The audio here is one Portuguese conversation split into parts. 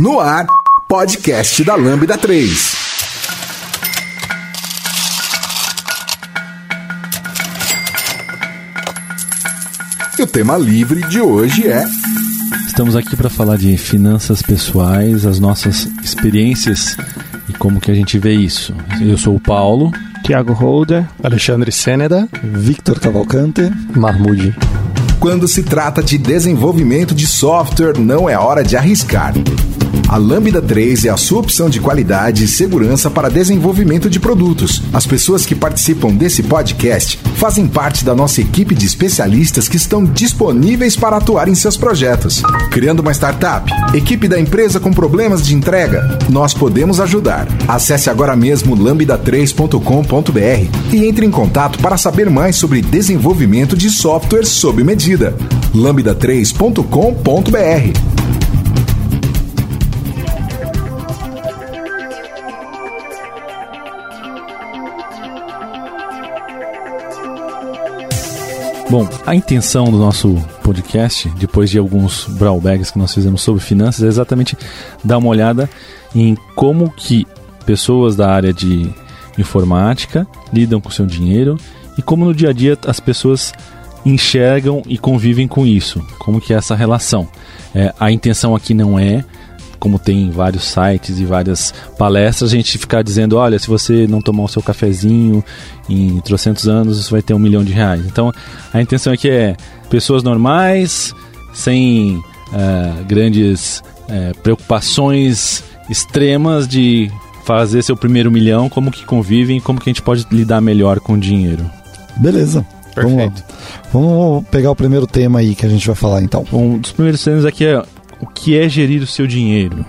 No ar, podcast da Lambda 3. E o tema livre de hoje é Estamos aqui para falar de finanças pessoais, as nossas experiências e como que a gente vê isso. Eu sou o Paulo. Tiago Holder, Alexandre Sêneda, Victor Cavalcante, Mahmoud. Quando se trata de desenvolvimento de software, não é hora de arriscar. A Lambda 3 é a sua opção de qualidade e segurança para desenvolvimento de produtos. As pessoas que participam desse podcast fazem parte da nossa equipe de especialistas que estão disponíveis para atuar em seus projetos. Criando uma startup? Equipe da empresa com problemas de entrega? Nós podemos ajudar. Acesse agora mesmo lambda3.com.br e entre em contato para saber mais sobre desenvolvimento de software sob medida. lambda3.com.br Bom, a intenção do nosso podcast, depois de alguns brawlbags que nós fizemos sobre finanças, é exatamente dar uma olhada em como que pessoas da área de informática lidam com seu dinheiro e como no dia a dia as pessoas enxergam e convivem com isso, como que é essa relação. É, a intenção aqui não é como tem vários sites e várias palestras, a gente ficar dizendo, olha, se você não tomar o seu cafezinho em trocentos anos, você vai ter um milhão de reais. Então, a intenção aqui é pessoas normais, sem uh, grandes uh, preocupações extremas de fazer seu primeiro milhão, como que convivem, como que a gente pode lidar melhor com o dinheiro. Beleza. Perfeito. Vamos, vamos pegar o primeiro tema aí que a gente vai falar então. Um dos primeiros temas aqui é o que é gerir o seu dinheiro?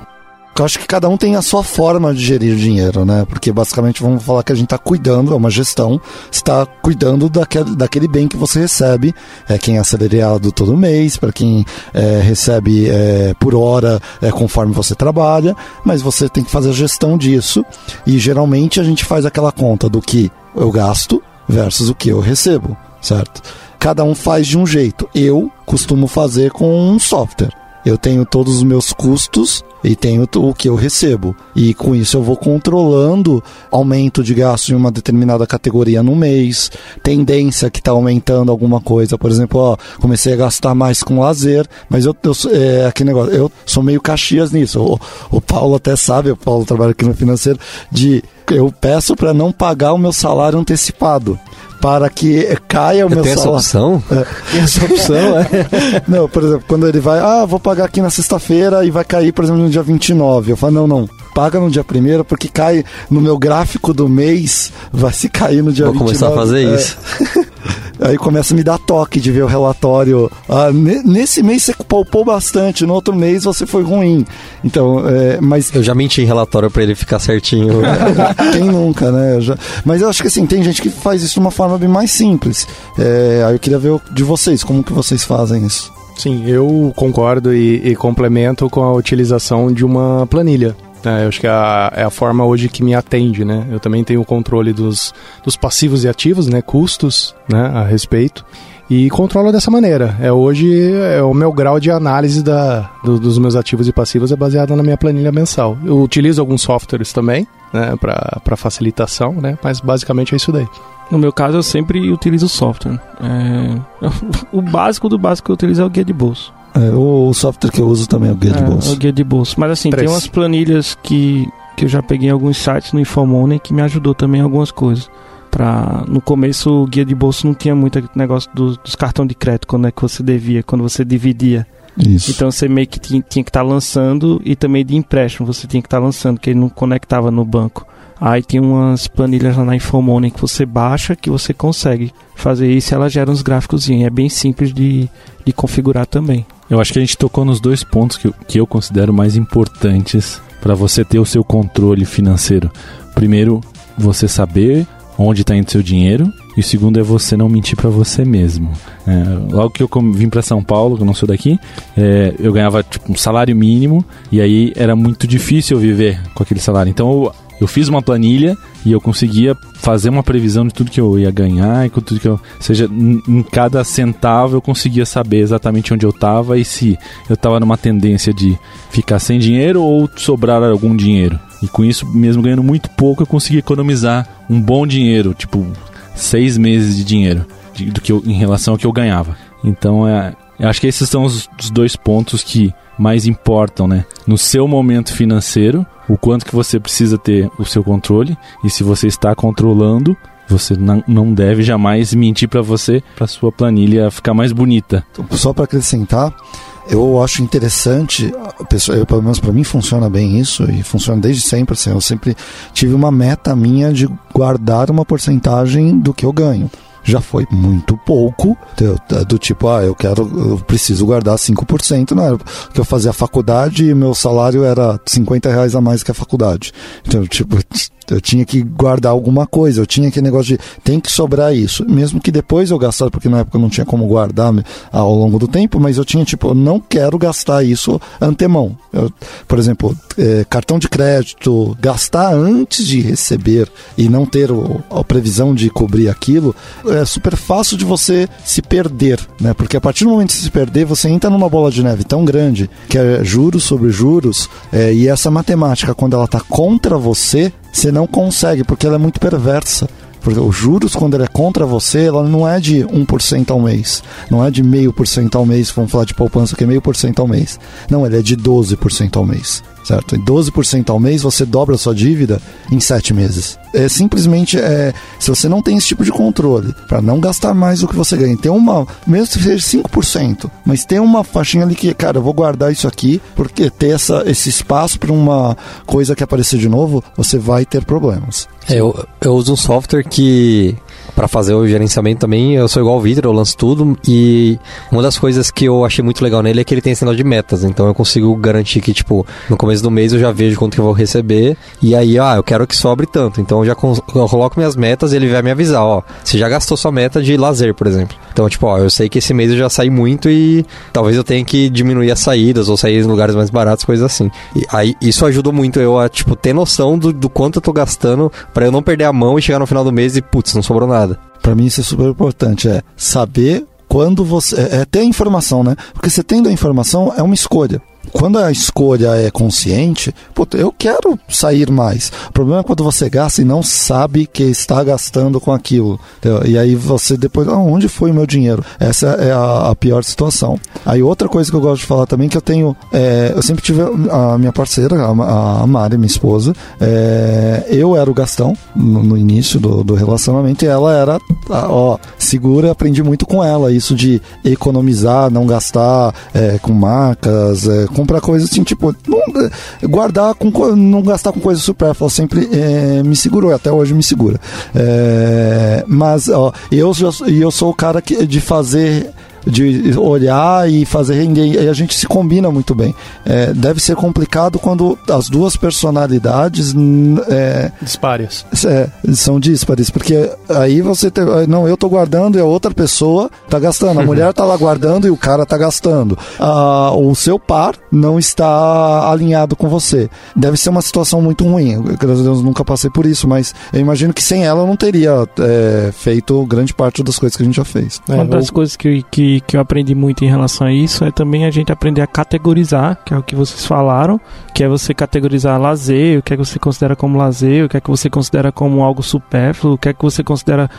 Eu acho que cada um tem a sua forma de gerir dinheiro, né? Porque basicamente vamos falar que a gente está cuidando, é uma gestão, está cuidando daquele, daquele bem que você recebe, é quem é acelerado todo mês, para quem é, recebe é, por hora, é, conforme você trabalha, mas você tem que fazer a gestão disso e geralmente a gente faz aquela conta do que eu gasto versus o que eu recebo, certo? Cada um faz de um jeito. Eu costumo fazer com um software. Eu tenho todos os meus custos e tenho o que eu recebo. E com isso eu vou controlando aumento de gasto em uma determinada categoria no mês, tendência que está aumentando alguma coisa. Por exemplo, ó, comecei a gastar mais com lazer, mas eu, eu é, aquele negócio, eu sou meio caxias nisso. O, o Paulo até sabe, o Paulo trabalha aqui no financeiro, de eu peço para não pagar o meu salário antecipado para que caia o Eu meu salário. essa opção? É, tem essa opção, é. Não, por exemplo, quando ele vai, ah, vou pagar aqui na sexta-feira e vai cair, por exemplo, no dia 29. Eu falo, não, não, paga no dia primeiro porque cai no meu gráfico do mês, vai se cair no dia Vou 29. começar a fazer É. isso. Aí começa a me dar toque de ver o relatório. Ah, ne- nesse mês você poupou bastante, no outro mês você foi ruim. Então, é, mas Eu já menti em relatório pra ele ficar certinho. quem nunca, né? Eu já- Mas eu acho que assim, tem gente que faz isso de uma forma bem mais simples. É, aí eu queria ver de vocês, como que vocês fazem isso. Sim, eu concordo e, e complemento com a utilização de uma planilha. Né? eu acho que é a, é a forma hoje que me atende, né? Eu também tenho o controle dos, dos passivos e ativos, né? Custos, né? A respeito. E controlo dessa maneira. É hoje é o meu grau de análise da, do- dos meus ativos e passivos é baseado na minha planilha mensal. Eu utilizo alguns softwares também, né? Para facilitação, né? Mas basicamente é isso daí. No meu caso, eu sempre utilizo software. É, o básico do básico que eu utilizo é o guia de bolso. É, o, o software que eu uso também é o guia de É, bolso. o guia de bolso. Mas assim, tem umas planilhas que, que eu já peguei em alguns sites no Infomoney que me ajudou também em algumas coisas. Pra, no começo, o guia de bolso não tinha muito aquele negócio dos, dos cartões de crédito, quando é que você devia, quando você dividia. Isso. Então você meio que tinha, tinha que estar lançando e também de empréstimo você tinha que estar lançando, que ele não conectava no banco. Aí tem umas planilhas lá na Infomoney que você baixa que você consegue fazer isso e ela gera uns gráficos. É bem simples de, de configurar também. Eu acho que a gente tocou nos dois pontos que que eu considero mais importantes para você ter o seu controle financeiro. Primeiro, você saber onde está indo seu dinheiro. E o segundo é você não mentir para você mesmo. É, logo que eu vim para São Paulo, que eu não sou daqui, é, eu ganhava tipo, um salário mínimo e aí era muito difícil viver com aquele salário. Então eu, eu fiz uma planilha e eu conseguia fazer uma previsão de tudo que eu ia ganhar e com tudo que eu. Ou seja, em cada centavo eu conseguia saber exatamente onde eu estava e se eu estava numa tendência de ficar sem dinheiro ou sobrar algum dinheiro. E com isso, mesmo ganhando muito pouco, eu conseguia economizar um bom dinheiro, tipo seis meses de dinheiro de- do que eu, em relação ao que eu ganhava. Então, é, acho que esses são os, os dois pontos que mais importam, né? No seu momento financeiro, o quanto que você precisa ter o seu controle e se você está controlando, você não, deve jamais mentir para você, para sua planilha ficar mais bonita. Só para acrescentar, eu acho interessante, eu, pelo menos para mim funciona bem isso e funciona desde sempre. Assim, eu sempre tive uma meta minha de guardar uma porcentagem do que eu ganho. Já foi muito pouco, do, do tipo, ah, eu quero, eu preciso guardar 5%, não era que eu fazia faculdade e meu salário era 50 reais a mais que a faculdade. Então, tipo, eu tinha que guardar alguma coisa, eu tinha aquele negócio de tem que sobrar isso, mesmo que depois eu gastasse, porque na época eu não tinha como guardar ao longo do tempo, mas eu tinha tipo, eu não quero gastar isso antemão. Eu, por exemplo, é, cartão de crédito, gastar antes de receber e não ter o, a previsão de cobrir aquilo, é super fácil de você se perder, né? Porque a partir do momento que você se perder, você entra numa bola de neve tão grande que é juros sobre juros, é, e essa matemática, quando ela está contra você, você não consegue, porque ela é muito perversa. Porque os juros, quando ele é contra você, ela não é de 1% ao mês. Não é de meio por cento ao mês, vamos falar de poupança que é meio por cento ao mês. Não, ele é de 12% ao mês. Certo? E 12% ao mês você dobra a sua dívida em 7 meses. É simplesmente é, se você não tem esse tipo de controle, para não gastar mais do que você ganha, tem uma, mesmo que seja 5%, mas tem uma faixinha ali que, cara, eu vou guardar isso aqui, porque ter essa, esse espaço para uma coisa que aparecer de novo, você vai ter problemas. É, eu, eu uso um software que para fazer o gerenciamento também, eu sou igual o Vitor, eu lanço tudo e uma das coisas que eu achei muito legal nele é que ele tem negócio de metas, então eu consigo garantir que, tipo, no começo do mês eu já vejo quanto que eu vou receber e aí, ah, eu quero que sobre tanto, então eu já eu coloco minhas metas e ele vai me avisar, ó, você já gastou sua meta de lazer, por exemplo. Então, tipo, ó, eu sei que esse mês eu já saí muito e talvez eu tenha que diminuir as saídas ou sair em lugares mais baratos, coisas assim. E aí, isso ajudou muito eu a, tipo, ter noção do, do quanto eu tô gastando para eu não perder a mão e chegar no final do mês e, putz, não sobrou nada. Para mim isso é super importante, é saber quando você é, é ter a informação, né? Porque você tendo a informação é uma escolha. Quando a escolha é consciente, eu quero sair mais. O problema é quando você gasta e não sabe que está gastando com aquilo. E aí você depois, ah, onde foi o meu dinheiro? Essa é a, a pior situação. Aí outra coisa que eu gosto de falar também que eu tenho, é, eu sempre tive a minha parceira, a, a Mari, minha esposa, é, eu era o Gastão no, no início do, do relacionamento e ela era, ó, segura, aprendi muito com ela isso de economizar, não gastar é, com marcas, é, comprar coisas assim, tipo, não, é, guardar com co- não gastar com coisas supérfluas, sempre é, me segurou, até hoje me segura. É, mas ó, eu, eu sou o cara que, de fazer de olhar e fazer render e a gente se combina muito bem. É, deve ser complicado quando as duas personalidades é, Dispárias. é, são díspares, porque aí você tem, não, eu tô guardando e a outra pessoa tá gastando. A mulher tá lá guardando e o cara tá gastando. Ah, o seu par não está alinhado com você. Deve ser uma situação muito ruim. Graças a Deus nunca passei por isso, mas eu imagino que sem ela eu não teria é, feito grande parte das coisas que a gente já fez. É, Uma das o- coisas que, que, que eu aprendi muito em relação a isso é também a gente aprender a categorizar, que é o que vocês falaram, que é você categorizar lazer, o que é que você considera como lazer, o que é que você considera como algo supérfluo, o que é que você considera.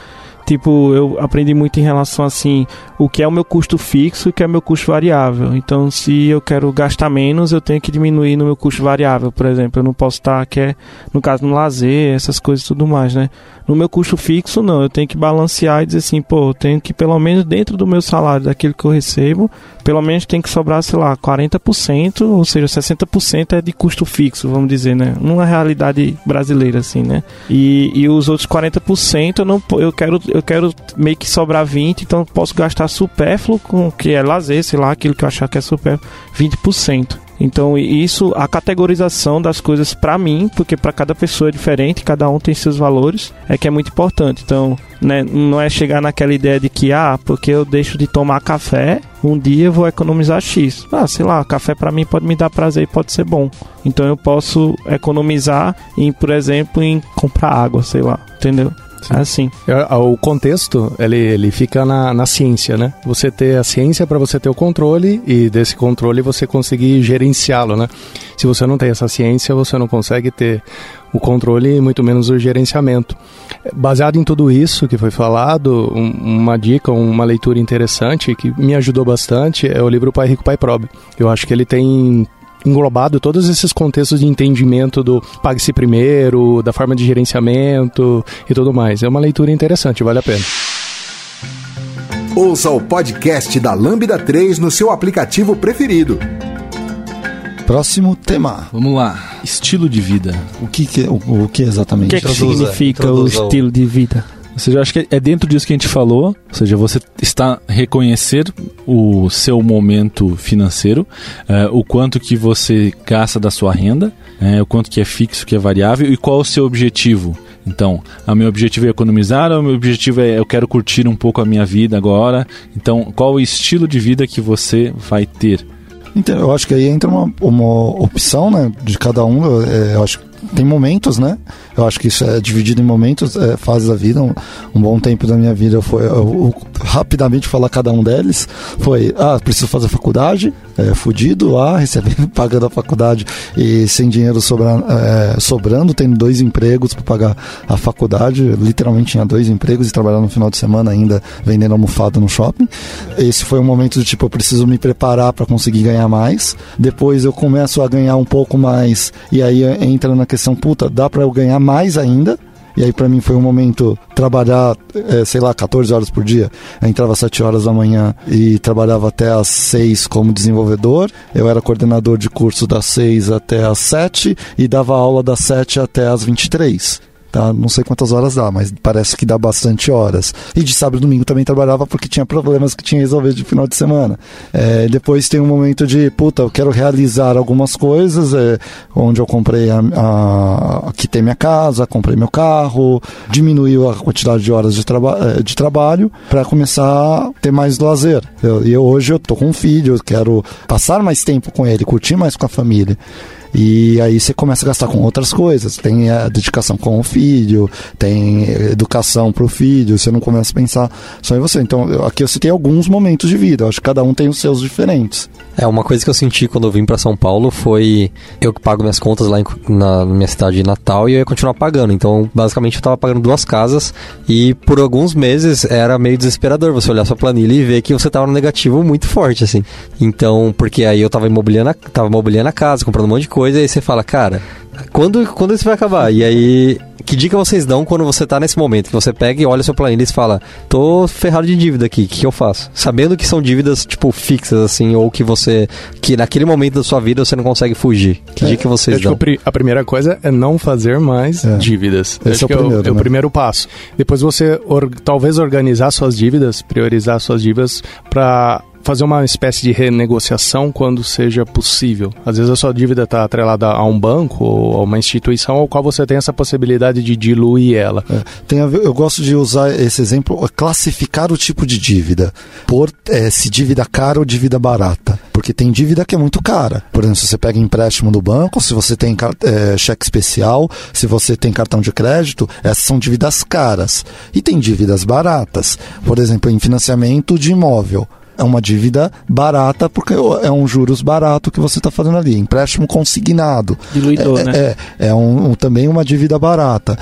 Tipo, eu aprendi muito em relação assim, o que é o meu custo fixo e o que é o meu custo variável. Então, se eu quero gastar menos, eu tenho que diminuir no meu custo variável, por exemplo. Eu não posso estar, que é, no caso, no lazer, essas coisas e tudo mais, né? No meu custo fixo, não. Eu tenho que balancear e dizer assim, pô, eu tenho que, pelo menos dentro do meu salário, daquilo que eu recebo, pelo menos tem que sobrar, sei lá, 40%, ou seja, 60% é de custo fixo, vamos dizer, né? Numa realidade brasileira, assim, né? E, e os outros 40% eu não eu quero eu quero meio que sobrar 20, então posso gastar supérfluo com o que é lazer, sei lá, aquilo que eu achar que é supérfluo, 20%. Então, isso, a categorização das coisas pra mim, porque pra cada pessoa é diferente, cada um tem seus valores, é que é muito importante. Então, né, não é chegar naquela ideia de que, ah, porque eu deixo de tomar café, um dia eu vou economizar X. Ah, sei lá, café pra mim pode me dar prazer e pode ser bom. Então eu posso economizar em, por exemplo, em comprar água, sei lá, entendeu? Sim. Assim. É, o contexto, ele, ele fica na, na ciência, né? Você ter a ciência para você ter o controle e desse controle você conseguir gerenciá-lo, né? Se você não tem essa ciência, você não consegue ter o controle e muito menos o gerenciamento. Baseado em tudo isso que foi falado, um, uma dica, uma leitura interessante que me ajudou bastante é o livro Pai Rico, Pai Pobre. Eu acho que ele tem englobado todos esses contextos de entendimento do pague-se primeiro, da forma de gerenciamento e tudo mais. É uma leitura interessante, vale a pena. Ouça o podcast da Lambda 3 no seu aplicativo preferido. Próximo tema. Vamos lá. Estilo de vida. O que, que o, o, que exatamente? O que, que significa o estilo de vida? Ou seja, eu acho que é dentro disso que a gente falou, ou seja, você está reconhecer o seu momento financeiro, é, o quanto que você gasta da sua renda, é, o quanto que é fixo, que é variável e qual o seu objetivo. Então, o meu objetivo é economizar, o meu objetivo é eu quero curtir um pouco a minha vida agora. Então, qual o estilo de vida que você vai ter? Então, eu acho que aí entra uma, uma opção, né, de cada um. Eu, é, acho que tem momentos, né? Eu acho que isso é dividido em momentos, é, fases da vida. Um, um, bom tempo da minha vida foi, eu, eu, rapidamente falar cada um deles, foi, ah, preciso fazer faculdade, é, fudido lá, recebendo, pagando a faculdade e sem dinheiro sobrando, é, sobrando tendo dois empregos para pagar a faculdade, literalmente tinha dois empregos e trabalhando no final de semana ainda vendendo almofada no shopping. Esse foi um momento de tipo, eu preciso me preparar para conseguir ganhar mais. Depois eu começo a ganhar um pouco mais e aí entra na questão, puta, dá para eu ganhar mais ainda. E aí para mim foi um momento trabalhar, é, sei lá, 14 horas por dia. Eu entrava às 7 horas da manhã e trabalhava até às 6 como desenvolvedor. Eu era coordenador de curso das 6 até às 7 e dava aula das 7 até às 23 tá? Não sei quantas horas dá, mas parece que dá bastante horas. E de sábado e domingo também trabalhava porque tinha problemas que tinha que resolver de final de semana. É, depois tem um momento de, puta, eu quero realizar algumas coisas, é, onde eu comprei a, a, quitei minha casa, comprei meu carro, diminuiu a quantidade de horas de, traba é, de trabalho para começar a ter mais lazer. E hoje eu tô com um filho, eu quero passar mais tempo com ele, curtir mais com a família. E aí você começa a gastar com outras coisas. Tem a dedicação com o filho, tem educação para o filho, você não começa a pensar só em você. Então, aqui eu citei alguns momentos de vida, eu acho que cada um tem os seus diferentes. É, uma coisa que eu senti quando eu vim para São Paulo foi eu que pago minhas contas lá em, na, minha cidade de Natal e eu ia continuar pagando. Então, basicamente, eu tava pagando duas casas e por alguns meses era meio desesperador você olhar sua planilha e ver que você tava no negativo muito forte, assim. Então, porque aí eu tava imobiliando, tava imobiliando a casa, comprando um monte de coisa e aí você fala, cara, quando, quando isso vai acabar? E aí, que dica vocês dão quando você tá nesse momento? Que você pega e olha seu planilha e fala, tô ferrado de dívida aqui, o que, que, eu faço? Sabendo que são dívidas, tipo, fixas, assim, ou que você, que naquele momento da sua vida você não consegue fugir. Que é, dica vocês dão? a primeira coisa é não fazer mais é. dívidas. Esse é o, primeiro, é, né? é o primeiro passo. Depois você, or, talvez, organizar suas dívidas, priorizar suas dívidas para fazer uma espécie de renegociação quando seja possível. Às vezes a sua dívida está atrelada a um banco ou a uma instituição ao qual você tem essa possibilidade de diluir ela. É, tem a ver, eu gosto de usar esse exemplo, classificar o tipo de dívida por é, se dívida cara ou dívida barata. Porque tem dívida que é muito cara. Por exemplo, se você pega empréstimo do banco, se você tem é, cheque especial, se você tem cartão de crédito, essas são dívidas caras. E tem dívidas baratas. Por exemplo, em financiamento de imóvel é uma dívida barata, porque é um juros barato que você está fazendo ali. Empréstimo consignado. Diluidor, é, né? É, é um, um, também uma dívida barata.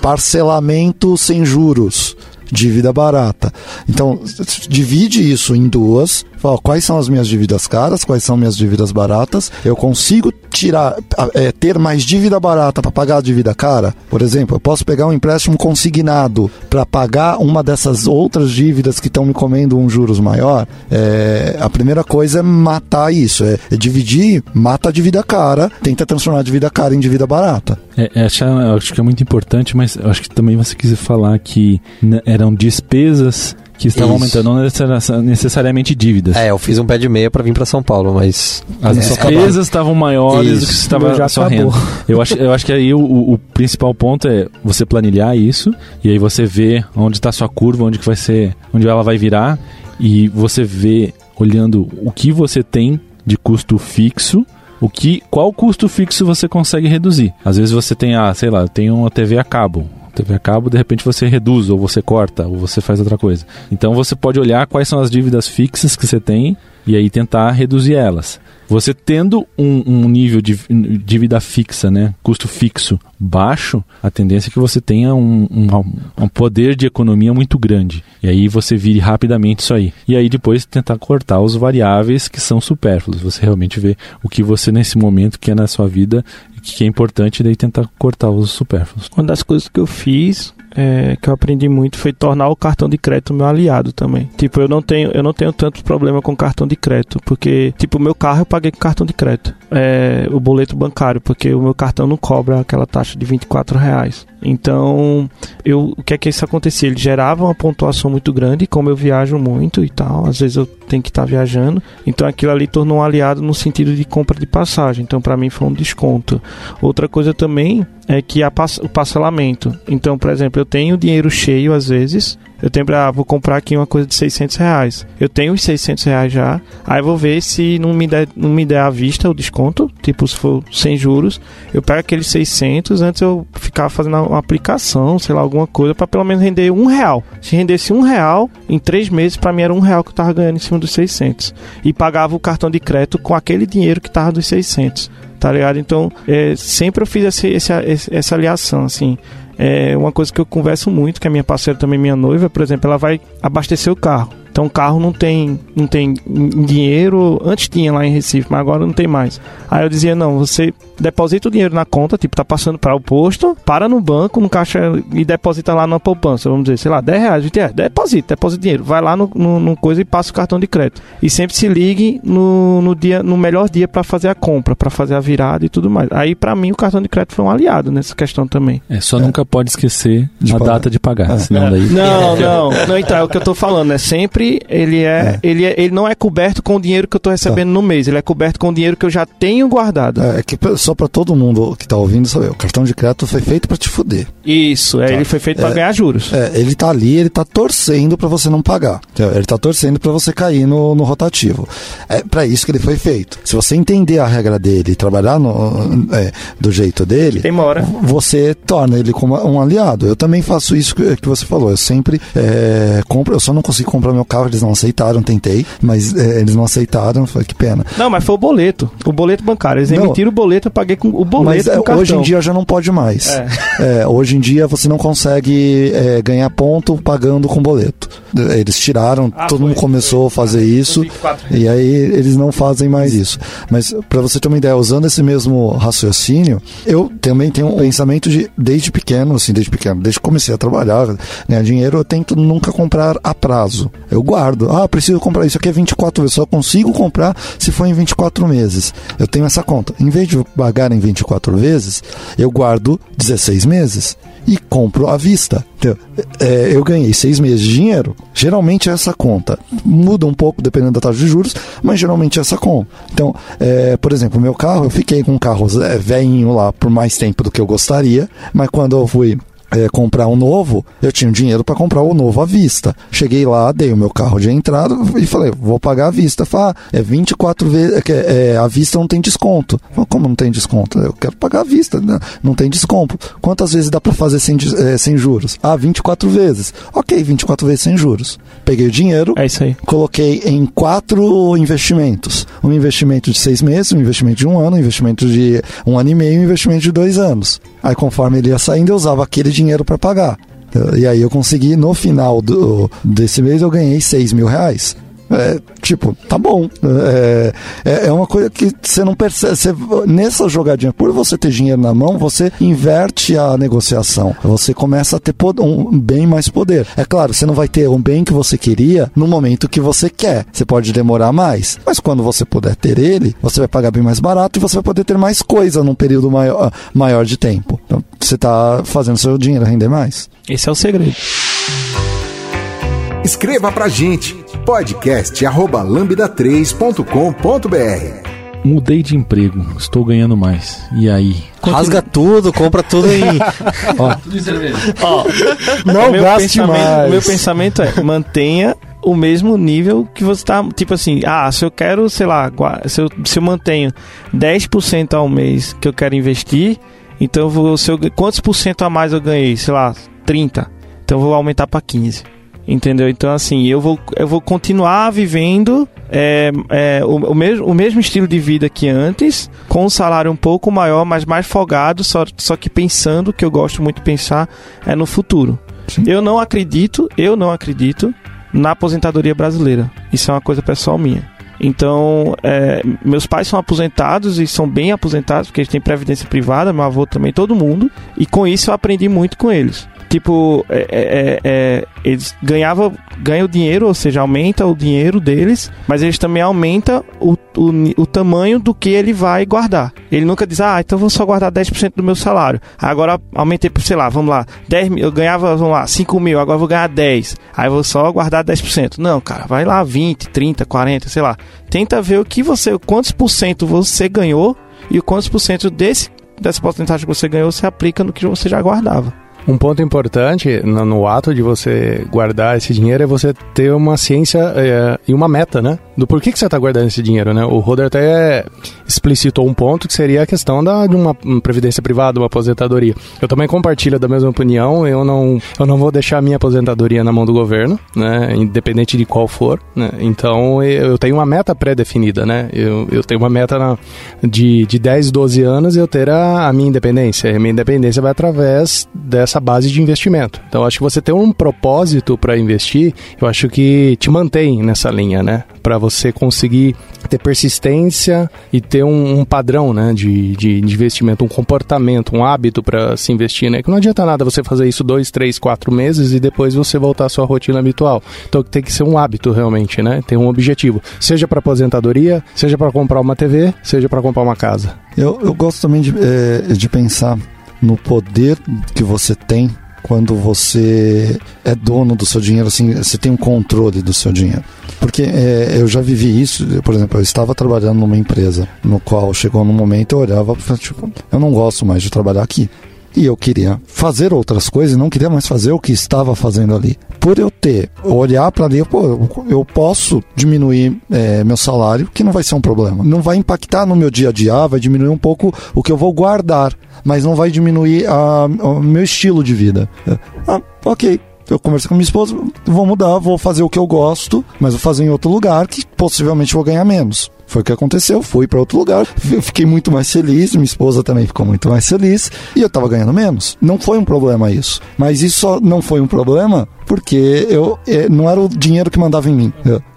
Parcelamento sem juros dívida barata. Então, divide isso em duas. Fala, quais são as minhas dívidas caras, quais são minhas dívidas baratas. Eu consigo tirar, é, ter mais dívida barata para pagar a dívida cara? Por exemplo, eu posso pegar um empréstimo consignado para pagar uma dessas outras dívidas que estão me comendo um juros maior? É, a primeira coisa é matar isso, é, é, dividir, mata a dívida cara, tenta transformar a dívida cara em dívida barata. É, acho, que é muito importante, mas acho que também você quis falar que era eram despesas que estavam Isso. aumentando, não necessariamente dívidas. É, eu fiz um pé de meia para vir para São Paulo, mas as despesas estavam maiores isso. do que você estava já sorrendo. Eu acho, eu acho que aí o, o, principal ponto é você planilhar isso e aí você vê onde está sua curva, onde que vai ser, onde ela vai virar e você vê olhando o que você tem de custo fixo o que, qual custo fixo você consegue reduzir. Às vezes você tem, ah, sei lá, tem uma TV a cabo. TV a cabo, de repente você reduz, ou você corta, ou você faz outra coisa. Então você pode olhar quais são as dívidas fixas que você tem e aí tentar reduzir elas. Você tendo um, um nível de dívida fixa, né, custo fixo baixo, a tendência é que você tenha um, um, um, poder de economia muito grande. E aí você vire rapidamente isso aí. E aí depois tentar cortar os variáveis que são supérfluos. Você realmente vê o que você nesse momento quer na sua vida que é importante daí tentar cortar os supérfluos. Uma das coisas que eu fiz é, que eu aprendi muito foi tornar o cartão de crédito meu aliado também. Tipo, eu não tenho, eu não tenho tanto problema com cartão de crédito, porque, tipo, o meu carro eu paguei com cartão de crédito. É, o boleto bancário, porque o meu cartão não cobra aquela taxa de 24 reais. Então, eu, o que é que isso acontecia? Ele gerava uma pontuação muito grande, como eu viajo muito e tal, às vezes eu tenho que estar tá viajando. Então, aquilo ali tornou um aliado no sentido de compra de passagem. Então, para mim foi um desconto. Outra coisa também é que a, o parcelamento. Então, por exemplo, eu tenho dinheiro cheio às vezes eu tenho pra, ah, vou comprar aqui uma coisa de 600 reais. Eu tenho os 600 reais já, aí vou ver se não me der, não me der à vista o desconto, tipo se for sem juros, eu pego aqueles 600, antes eu ficava fazendo uma aplicação, sei lá, alguma coisa, para pelo menos render um real. Se rendesse um real, em três meses, para mim era um real que eu tava ganhando em cima dos 600. E pagava o cartão de crédito com aquele dinheiro que tava dos 600 tá ligado? Então, é, sempre eu fiz esse, esse, essa aliação, assim. É uma coisa que eu converso muito, que a minha parceira também, minha noiva, por exemplo, ela vai abastecer o carro. Então o carro não tem, não tem dinheiro. Antes tinha lá em Recife, mas agora não tem mais. Aí eu dizia: não, você deposita o dinheiro na conta, tipo, tá passando para o posto, para no banco, no caixa e deposita lá na poupança. Vamos dizer, sei lá, 10 reais, 20 reais. Deposita, deposita dinheiro. Vai lá no, no, no, coisa e passa o cartão de crédito. E sempre se ligue no, no, dia, no melhor dia para fazer a compra, para fazer a virada e tudo mais. Aí para mim o cartão de crédito foi um aliado nessa questão também. É, só é. nunca pode esquecer de a pagar. data de pagar, é. senão daí... Não, não, não, então é o que eu tô falando, é sempre sempre ele é, é. Ele, é, ele não é coberto com o dinheiro que eu estou recebendo tá. no mês, ele é coberto com o dinheiro que eu já tenho guardado. É, que só para todo mundo que está ouvindo saber, o cartão de crédito foi feito para te fuder. Isso, é, tá. ele foi feito para é, ganhar juros. É, ele tá ali, ele tá torcendo para você não pagar. Ele tá torcendo para você cair no, no rotativo. É para isso que ele foi feito. Se você entender a regra dele e trabalhar no, é, do jeito dele, Demora. você torna ele como um aliado. Eu também faço isso que, que você falou. Eu sempre é, compro, eu só não consigo comprar meu carro, eles não aceitaram, tentei, mas é, eles não aceitaram, foi que pena. Não, mas foi o boleto, o boleto bancário. Eles não, emitiram o boleto, eu paguei com o boleto mas, é, Hoje em dia já não pode mais. É. É, hoje em dia você não consegue é, ganhar ponto pagando com boleto. Eles tiraram, ah, todo foi, mundo começou foi, a fazer isso e aí eles não fazem mais isso. Mas para você ter uma ideia, usando esse mesmo raciocínio, eu também tenho um pensamento de desde pequeno, assim, desde pequeno, desde que comecei a trabalhar, ganhar dinheiro, eu tento nunca comprar a prazo. Eu guardo. Ah, preciso comprar isso aqui é 24 vezes, só consigo comprar se for em 24 meses. Eu tenho essa conta. Em vez de pagar em 24 vezes, eu guardo 16 meses e compro à vista. É, eu ganhei seis meses de dinheiro, geralmente é essa conta. Muda um pouco dependendo da taxa de juros, mas geralmente é essa conta. Então, é, por exemplo, meu carro, eu fiquei com um carro é, velhinho lá por mais tempo do que eu gostaria, mas quando eu fui é, comprar um novo, eu tinha dinheiro para comprar o novo à vista. Cheguei lá, dei o meu carro de entrada e falei, vou pagar à vista. Falei, ah, é 24 vezes, é, é, à vista não tem desconto. Falei, como não tem desconto? Eu quero pagar à vista, né? não tem desconto. Quantas vezes dá para fazer sem, é, sem juros? Ah, 24 vezes. Ok, 24 vezes sem juros. Peguei o dinheiro, é isso aí. coloquei em quatro investimentos. Um investimento de seis meses, um investimento de um ano, um investimento de um ano e meio, um investimento de dois anos. Aí conforme ele ia saindo, eu usava aquele dinheiro para pagar. E aí eu consegui, no final do, desse mês, eu ganhei 6 mil reais. É, tipo, tá bom. É, é, é, uma coisa que você não percebe. Você, nessa jogadinha, por você ter dinheiro na mão, você inverte a negociação. Você começa a ter um bem mais poder. É claro, você não vai ter um bem que você queria no momento que você quer. Você pode demorar mais. Mas quando você puder ter ele, você vai pagar bem mais barato e você vai poder ter mais coisa num período maior, maior de tempo. Então, você está fazendo seu dinheiro render mais. Esse é o segredo. Escreva pra gente podcast@lambda3.com.br. Mudei de emprego, estou ganhando mais. E aí? Rasga tudo, compra tudo em. Ó, tudo em cerveja. Ó, não gaste mais. Meu pensamento é: mantenha o mesmo nível que você tá. Tipo assim, ah, se eu quero, sei lá, se eu, se eu mantenho 10% ao mês que eu quero investir, então eu vou. Se eu, quantos por cento a mais eu ganhei? Sei lá, 30. Então eu vou aumentar para 15. Entendeu? Então, assim, eu vou, eu vou continuar vivendo é, é, o, o, mesmo, o mesmo estilo de vida que antes, com um salário um pouco maior, mas mais folgado, só, só que pensando, que eu gosto muito de pensar, é no futuro. Sim. Eu não acredito, eu não acredito na aposentadoria brasileira. Isso é uma coisa pessoal minha. Então, é, meus pais são aposentados e são bem aposentados, porque eles têm previdência privada, meu avô também, todo mundo. E com isso eu aprendi muito com eles tipo, é, é, é, é, eles ganhavam, ganham dinheiro, ou seja, aumenta o dinheiro deles, mas eles também aumentam o, o, o tamanho do que ele vai guardar. Ele nunca diz, ah, então vou só guardar 10% do meu salário. Agora aumentei sei lá, vamos lá, 10 mil, eu ganhava, vamos lá, 5 mil, agora vou ganhar 10. Aí vou só guardar 10%. Não, cara, vai lá 20, 30, 40, sei lá. Tenta ver o que você, quantos por cento você ganhou e quantos por cento desse, dessa porcentagem que você ganhou você aplica no que você já guardava. Um ponto importante no, no, ato de você guardar esse dinheiro é você ter uma ciência é, e uma meta, né? Do porquê que você está guardando esse dinheiro, né? O Roder até explicitou um ponto que seria a questão da, de uma previdência privada, uma aposentadoria. Eu também compartilho da mesma opinião. Eu não, eu não vou deixar a minha aposentadoria na mão do governo, né? Independente de qual for. Né? Então eu tenho uma meta pré-definida, né? Eu, eu tenho uma meta na, de, de 10, 12 anos eu ter a, a minha independência. A minha independência vai através dessa essa base de investimento. Então, acho que você ter um propósito para investir, eu acho que te mantém nessa linha, né? Para você conseguir ter persistência e ter um, um padrão, né? De, de, de, investimento, um comportamento, um hábito para se investir, né? Que não adianta nada você fazer isso dois, três, quatro meses e depois você voltar à sua rotina habitual. Então, tem que ser um hábito realmente, né? Ter um objetivo, seja para aposentadoria, seja para comprar uma TV, seja para comprar uma casa. Eu, eu gosto também de, é, de pensar no poder que você tem quando você é dono do seu dinheiro, assim, você tem um controle do seu dinheiro. Porque é, eu já vivi isso, por exemplo, eu estava trabalhando numa empresa no qual chegou num momento eu olhava e tipo, eu não gosto mais de trabalhar aqui. E eu queria fazer outras coisas, não queria mais fazer o que estava fazendo ali. Por eu ter, olhar para ali, pô, eu posso diminuir é, meu salário, que não vai ser um problema. Não vai impactar no meu dia a dia, vai diminuir um pouco o que eu vou guardar mas não vai diminuir a, o meu estilo de vida. Ah, ok. Eu conversei com minha esposa, vou mudar, vou fazer o que eu gosto, mas vou fazer em outro lugar que possivelmente vou ganhar menos. Foi o que aconteceu, fui para outro lugar, fiquei muito mais feliz, minha esposa também ficou muito mais feliz e eu estava ganhando menos. Não foi um problema isso, mas isso só não foi um problema porque eu é, não era o dinheiro que mandava em mim.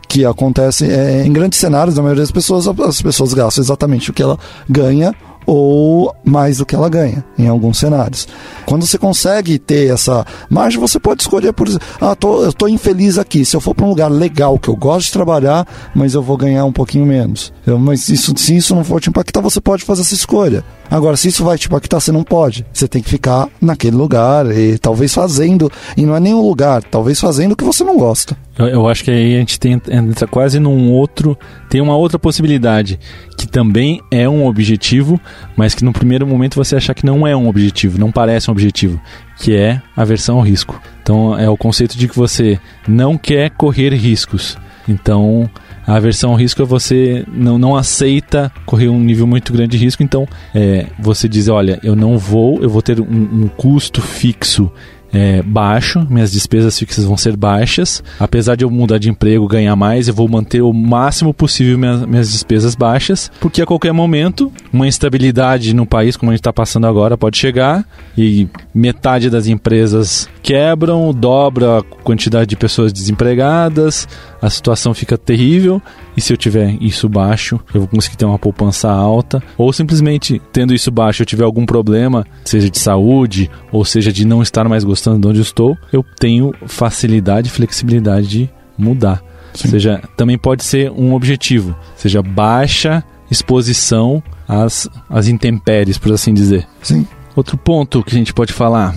que acontece é, em grandes cenários, na maioria das pessoas, as pessoas gastam exatamente o que ela ganha ou mais do que ela ganha, em alguns cenários. Quando você consegue ter essa margem, você pode escolher, por exemplo, ah, tô, eu estou infeliz aqui, se eu for para um lugar legal, que eu gosto de trabalhar, mas eu vou ganhar um pouquinho menos. Eu, mas isso, se isso não for te impactar, você pode fazer essa escolha. Agora, se isso vai te impactar, você não pode. Você tem que ficar naquele lugar e talvez fazendo, e não é nenhum lugar, talvez fazendo o que você não gosta. Eu, eu acho que aí a gente tem, entra quase num outro, tem uma outra possibilidade, que também é um objetivo, mas que no primeiro momento você achar que não é um objetivo, não parece um objetivo, que é a aversão ao risco. Então é o conceito de que você não quer correr riscos. Então a aversão ao risco é você não, não aceita correr um nível muito grande de risco, então é, você diz, olha, eu não vou, eu vou ter um, um custo fixo é, baixo, minhas despesas fixas vão ser baixas. Apesar de eu mudar de emprego, ganhar mais, eu vou manter o máximo possível minhas, minhas despesas baixas, porque a qualquer momento uma instabilidade no país, como a gente está passando agora, pode chegar e metade das empresas quebram, dobra a quantidade de pessoas desempregadas, a situação fica terrível. E se eu tiver isso baixo, eu vou conseguir ter uma poupança alta. Ou simplesmente, tendo isso baixo, eu tiver algum problema, seja de saúde, ou seja de não estar mais gostando de onde eu estou, eu tenho facilidade e flexibilidade de mudar. Sim. Ou seja, também pode ser um objetivo, seja baixa exposição às, às intempéries, por assim dizer. Sim. Outro ponto que a gente pode falar: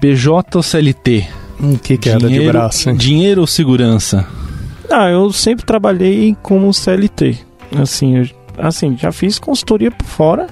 PJ ou CLT? O que, que dinheiro, de braço? Hein? Dinheiro ou segurança? Ah, eu sempre trabalhei como CLT. Assim, eu, assim, já fiz consultoria por fora,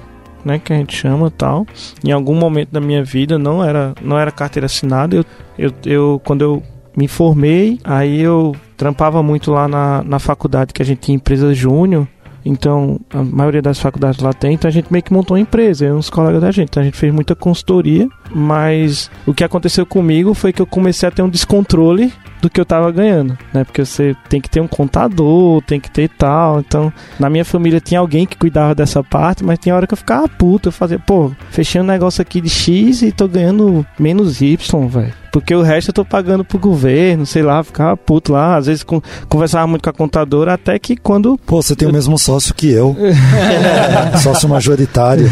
né, que a gente chama tal. Em algum momento da minha vida não era não era carteira assinada. Eu, eu, eu quando eu me formei, aí eu trampava muito lá na, na faculdade que a gente tinha empresa júnior. Então, a maioria das faculdades lá tem, então a gente meio que montou uma empresa, eu e uns colegas da gente. Então a gente fez muita consultoria, mas o que aconteceu comigo foi que eu comecei a ter um descontrole do que eu tava ganhando, né? Porque você tem que ter um contador, tem que ter tal. Então, na minha família tinha alguém que cuidava dessa parte, mas tinha hora que eu ficava puto. Eu fazia, pô, fechei um negócio aqui de X e tô ganhando menos Y, velho. Porque o resto eu tô pagando pro governo, sei lá, ficava puto lá. Às vezes com, conversava muito com a contadora, até que quando. Pô, você tem o mesmo sócio que eu. sócio majoritário.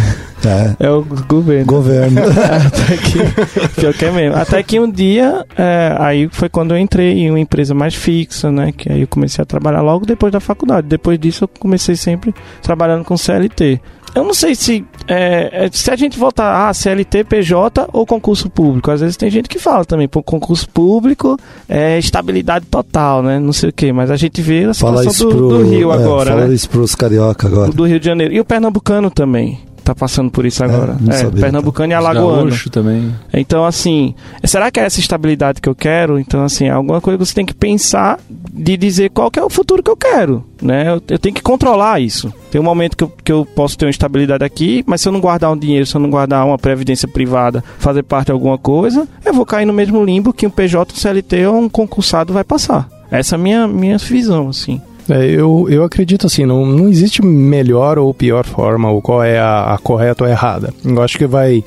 É. É o governo. Governo. Até que, pior que é mesmo. Até que um dia, é, aí foi quando eu entrei em uma empresa mais fixa, né? Que aí eu comecei a trabalhar logo depois da faculdade. Depois disso eu comecei sempre trabalhando com CLT. Eu não sei se é, é, se a gente voltar a CLT, PJ ou concurso público. Às vezes tem gente que fala também, pô, concurso público é estabilidade total, né? Não sei o que, mas a gente vê a situação do, pro, do Rio é, agora, Fala né? isso pros carioca agora. Do Rio de Janeiro. E o pernambucano também. Tá passando por isso agora. não É, sabia, pernambucano e Os alagoano. também. Então, assim, será que é essa estabilidade que eu quero? Então, assim, é alguma coisa que você tem que pensar de dizer qual que é o futuro que eu quero, né? Eu, eu tenho que controlar isso. Tem um momento que eu, que eu posso ter uma estabilidade aqui, mas se eu não guardar um dinheiro, se eu não guardar uma previdência privada, fazer parte de alguma coisa, eu vou cair no mesmo limbo que um PJ, um CLT ou um concursado vai passar. Essa é a minha, minha visão, assim. É, eu, eu acredito assim, não, não existe melhor ou pior forma, ou qual é a, a correta ou a errada. Eu acho que vai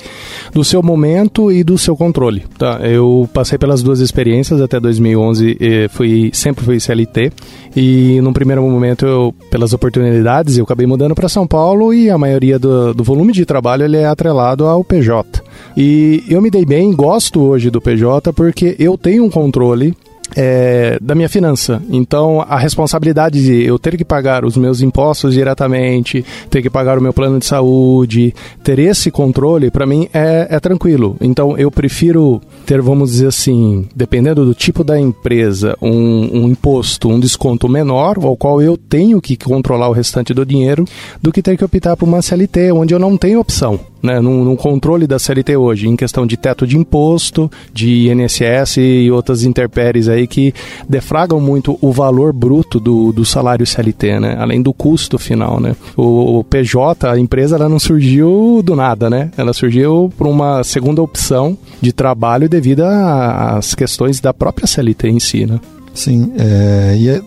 do seu momento e do seu controle. Tá? Eu passei pelas duas experiências até 2011, eh, fui, sempre fui CLT, e num primeiro momento, eu, pelas oportunidades, eu acabei mudando para São Paulo e a maioria do, do volume de trabalho ele é atrelado ao PJ. E eu me dei bem, gosto hoje do PJ porque eu tenho um controle é, da minha finança. Então, a responsabilidade de eu ter que pagar os meus impostos diretamente, ter que pagar o meu plano de saúde, ter esse controle, para mim é, é tranquilo. Então, eu prefiro ter, vamos dizer assim, dependendo do tipo da empresa, um, um imposto, um desconto menor, ao qual eu tenho que controlar o restante do dinheiro, do que ter que optar por uma CLT, onde eu não tenho opção. Né, no, no controle da CLT hoje, em questão de teto de imposto, de INSS e outras intempéries aí que defragam muito o valor bruto do, do salário CLT, né? Além do custo final, né? O, o PJ, a empresa, ela não surgiu do nada, né? Ela surgiu por uma segunda opção de trabalho devido às questões da própria CLT em si, né? Sim, é, e é-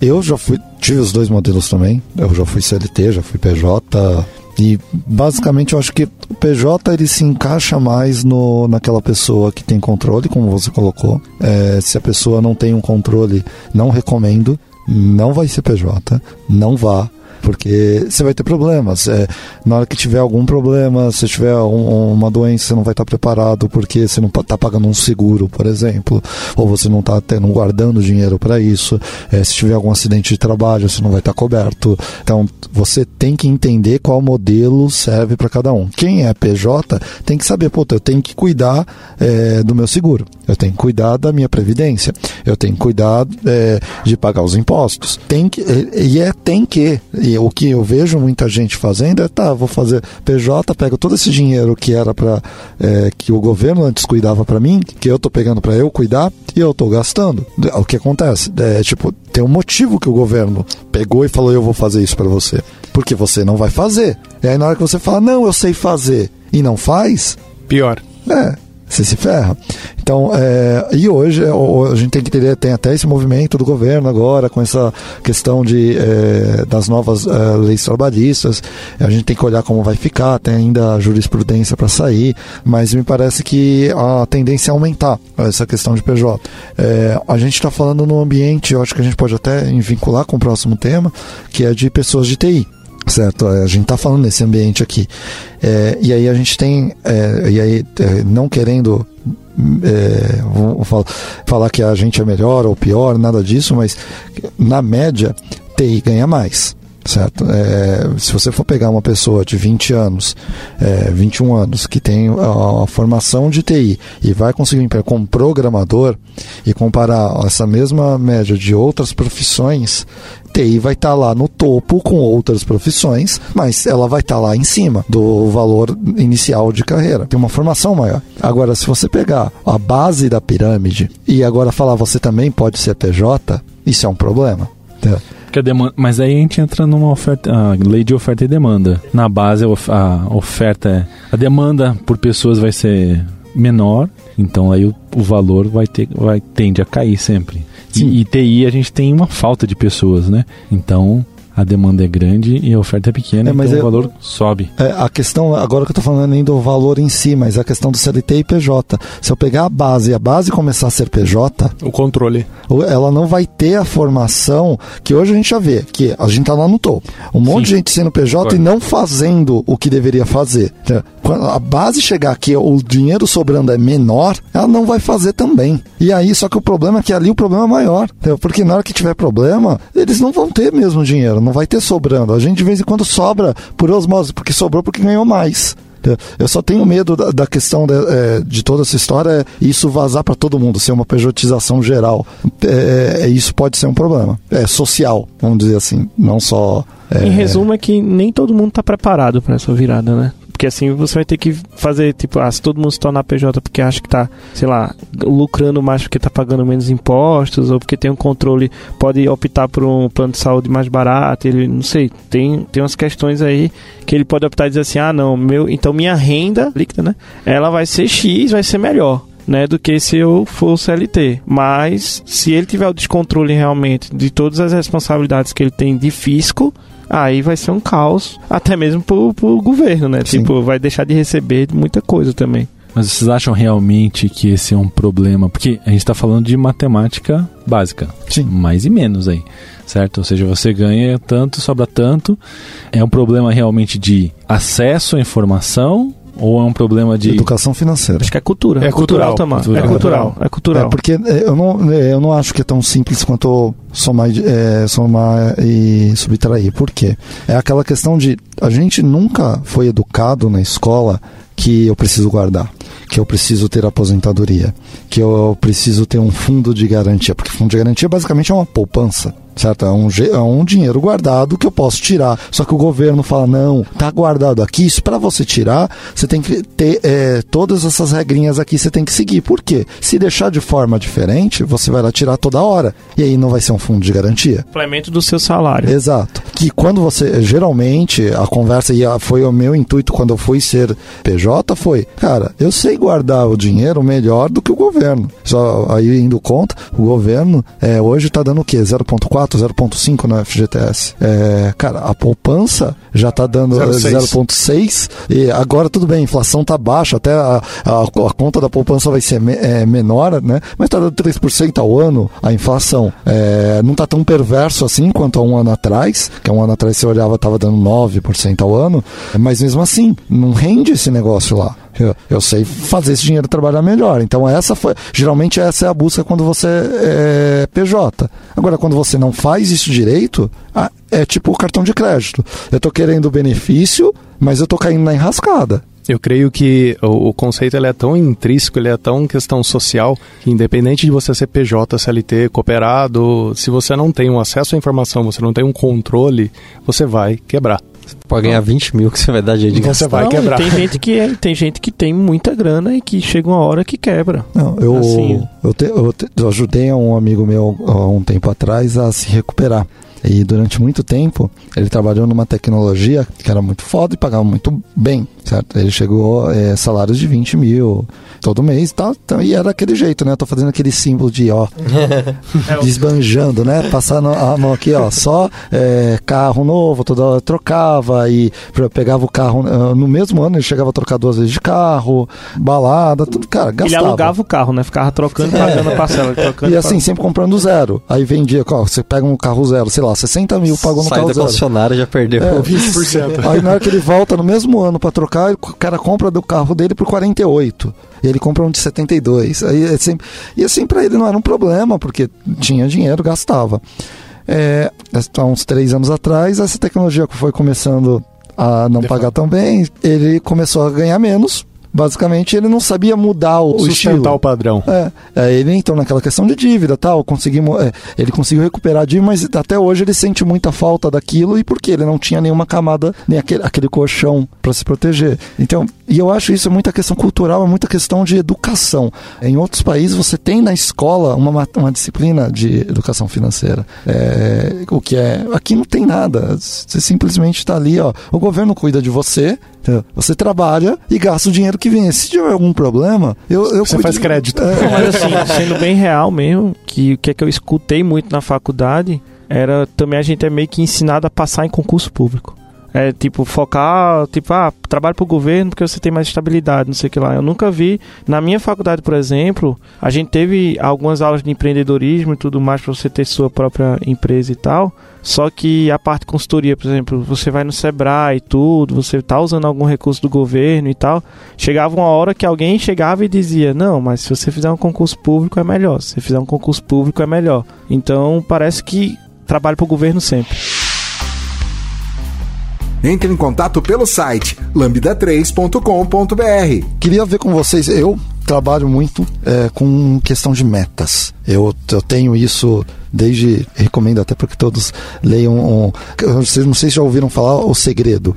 eu já fui, tive os dois modelos também. Eu já fui CLT, já fui PJ. E basicamente eu acho que o PJ ele se encaixa mais no, naquela pessoa que tem controle, como você colocou. É, se a pessoa não tem um controle, não recomendo. Não vai ser PJ, não vá. Porque você vai ter problemas. É, na hora que tiver algum problema, se tiver um- uma doença, você não vai estar preparado porque você não está pagando um seguro, por exemplo, ou você não está não guardando dinheiro para isso. É, se tiver algum acidente de trabalho, você não vai estar coberto. Então, você tem que entender qual modelo serve para cada um. Quem é PJ tem que saber, puta, eu tenho que cuidar é, do meu seguro, eu tenho que cuidar da minha previdência, eu tenho que cuidar é, de pagar os impostos. Tem que, e é tem que. E o que eu vejo muita gente fazendo é, tá, vou fazer PJ, pego todo esse dinheiro que era para que o governo antes cuidava para mim, que eu tô pegando para eu cuidar e eu tô gastando. O que acontece? É tipo, tem um motivo que o governo pegou e falou, eu vou fazer isso para você. Porque você não vai fazer. E aí na hora que você fala, não, eu sei fazer, e não faz, Pior. é, você se ferra. Então, é, e hoje é, a gente tem que entender, tem até esse movimento do governo agora, com essa questão de, é, das novas é, leis trabalhistas. A gente tem que olhar como vai ficar, tem ainda jurisprudência para sair, mas me parece que a tendência é aumentar essa questão de PJ. É, a gente está falando num ambiente, eu acho que a gente pode até vincular com o próximo tema, que é de pessoas de TI certo? A gente está falando nesse ambiente aqui. É, e aí a gente tem, é, e aí é, não querendo é, falar que a gente é melhor ou pior, nada disso, mas na média, TI ganha mais. Certo? É, se você for pegar uma pessoa de 20 anos, é, 21 anos, que tem a, a formação de TI e vai conseguir um emprego como programador e comparar essa mesma média de outras profissões, TI vai estar lá no topo com outras profissões, mas ela vai estar lá em cima do valor inicial de carreira. Tem uma formação maior. Agora, se você pegar a base da pirâmide e agora falar você também pode ser PJ, isso é um problema. Entendeu? A demanda, mas aí a gente entra numa oferta, a lei de oferta e demanda. Na base a oferta é a demanda por pessoas vai ser menor, então aí o, o valor vai ter vai tende a cair sempre. Sim. E, e TI a gente tem uma falta de pessoas, né? Então a demanda é grande e a oferta é pequena, É, mas então eu- o valor sobe. É, a questão, agora que eu tô falando nem do valor em si, mas a questão do CLT e PJ. Se eu pegar a base e a base começar a ser PJ, O controle. ela não vai ter a formação que hoje a gente já vê, que a gente tá lá no topo. Um monte de Sim. gente sendo PJ Concordo. e não fazendo o que deveria fazer. Entendeu? Quando a base chegar aqui, o dinheiro sobrando é menor, ela não vai fazer também. E aí, só que o problema é que ali o problema é maior. entendeu? Porque na hora que tiver problema, eles não vão ter mesmo dinheiro, não vai ter sobrando. A gente de vez em quando sobra por osmose, porque sobrou porque ganhou mais. Eu só tenho medo da, da questão de, é, de toda essa história é isso vazar para todo mundo, ser uma pejotização geral. É, é, isso pode ser um problema. É social, vamos dizer assim, não só. é, Em resumo, é que nem todo mundo tá preparado para essa virada, né? Porque assim você vai ter que fazer, tipo, ah, se todo mundo se tornar PJ porque acha que tá, sei lá, lucrando mais porque tá pagando menos impostos, ou porque tem um controle, pode optar por um plano de saúde mais barato, ele, não sei, tem, tem umas questões aí que ele pode optar e dizer assim, ah, não, meu, então minha renda líquida, né? Ela vai ser X, vai ser melhor. Né, do que se eu for CLT. Mas se ele tiver o descontrole realmente de todas as responsabilidades que ele tem de fisco, aí vai ser um caos, até mesmo pro, pro governo, né? Sim. Tipo, vai deixar de receber muita coisa também. Mas vocês acham realmente que esse é um problema? Porque a gente está falando de matemática básica. Sim. Mais e menos aí. Certo? Ou seja, você ganha tanto, sobra tanto. É um problema realmente de acesso à informação ou é um problema de. Educação financeira. Acho que é cultura. É cultural. também. Cultural. É cultural. É cultural. É, porque é, eu não, é, eu não acho que é tão simples quanto somar, e- é, somar e subtrair. Por quê? É aquela questão de a gente nunca foi educado na escola que eu preciso guardar, que eu preciso ter aposentadoria, que eu preciso ter um fundo de garantia, porque fundo de garantia basicamente é uma poupança. Certo? É um, é um dinheiro guardado que eu posso tirar. Só que o governo fala: não, tá guardado aqui. Isso para você tirar, você tem que ter é, todas essas regrinhas aqui, você tem que seguir. Por quê? Se deixar de forma diferente, você vai lá tirar toda hora. E aí não vai ser um fundo de garantia. Complemento do seu salário. Exato. Que quando você, geralmente, a conversa, e foi o meu intuito quando eu fui ser PJ, foi, cara, eu sei guardar o dinheiro melhor do que o governo. Só aí indo conta, o governo é, hoje está dando o quê? 0,4, 0,5 na FGTS. É, cara, a poupança já está dando 0,6. 0,6 e agora tudo bem, a inflação tá baixa, até a, a, a conta da poupança vai ser me- é, menor, né? Mas tá dando 3% ao ano a inflação. É, não tá tão perverso assim quanto há um ano atrás, que há um ano atrás você olhava tava dando 9% ao ano, mas mesmo assim, não rende esse negócio lá. Eu, eu sei fazer esse dinheiro trabalhar melhor. Então essa foi, geralmente essa é a busca quando você é PJ. Agora quando você não faz isso direito, é tipo o cartão de crédito. Eu tô querendo benefício, mas eu tô caindo na enrascada. Eu creio que o, o conceito é tão intrínseco, ele é tão questão social, que independente de você ser PJ, CLT, cooperado, se você não tem um acesso à informação, você não tem um controle, você vai quebrar. Pode ganhar 20 mil que você vai dar jeito de Você gastar. vai Não, quebrar. Tem gente que é- tem gente que tem muita grana e que chega uma hora que quebra. Não, eu, Assim. eu, te- eu te- eu ajudei um amigo meu há um tempo atrás a se recuperar. E durante muito tempo ele trabalhou numa tecnologia que era muito foda e pagava muito bem, certo? Ele chegou a salários de 20 mil todo mês e tal, então, e era aquele jeito, né? Eu tô fazendo aquele símbolo de, ó, desbanjando, né? Passando a mão aqui, ó, só é, carro novo, toda hora trocava e pegava o carro, ah, no mesmo ano ele chegava a trocar duas vezes de carro, balada, tudo, cara, Ele gastava. alugava o carro, né? Ficava trocando e pagando a parcela. Trocando E assim, sempre comprando zero. Aí vendia, ó, você pega um carro zero, sei lá, 60 mil pagou no Sai carro da zero. concessionária e já perdeu. É, 20%. Aí na hora que ele volta no mesmo ano pra trocar, o cara compra do carro dele por 48. E ele compra um de 72. Aí é sempre, e assim pra ele não era um problema, porque tinha dinheiro, gastava. É, há uns três anos atrás, essa tecnologia foi começando a não pagar tão bem, ele começou a ganhar menos, basicamente ele não sabia mudar o, o Sustentar estilo. o padrão. É, é, ele entrou naquela questão de dívida, tal, conseguimos, é, ele conseguiu recuperar a dívida, mas até hoje ele sente muita falta daquilo e porque ele não tinha nenhuma camada, nem aquele, aquele colchão para se proteger. Então, e eu acho isso muita questão cultural, é muita questão de educação. Em outros países você tem na escola uma, ma- uma disciplina de educação financeira, É, o que é aqui não tem nada. Você simplesmente está ali, ó, o governo cuida de você, entendeu? você trabalha e gasta o dinheiro que vem. Se tiver algum problema, eu, eu Você cuido- faz crédito. É, mas assim, sendo bem real mesmo, que o que, é que eu escutei muito na faculdade era também a gente é meio que ensinado a passar em concurso público. É tipo, focar, tipo, ah, trabalho pro governo porque você tem mais estabilidade, não sei o que lá. Eu nunca vi. Na minha faculdade, por exemplo, a gente teve algumas aulas de empreendedorismo e tudo mais pra você ter sua própria empresa e tal. Só que a parte de consultoria, por exemplo, você vai no Sebrae e tudo, você tá usando algum recurso do governo e tal. Chegava uma hora que alguém chegava e dizia: Não, mas se você fizer um concurso público é melhor. Se você fizer um concurso público é melhor. Então parece que trabalho pro governo sempre. Entre em contato pelo site lambda3.com.br. Queria ver com vocês, eu trabalho muito é, com questão de metas. Eu, eu tenho isso desde. Recomendo até para que todos leiam. Um, vocês não sei se já ouviram falar O Segredo.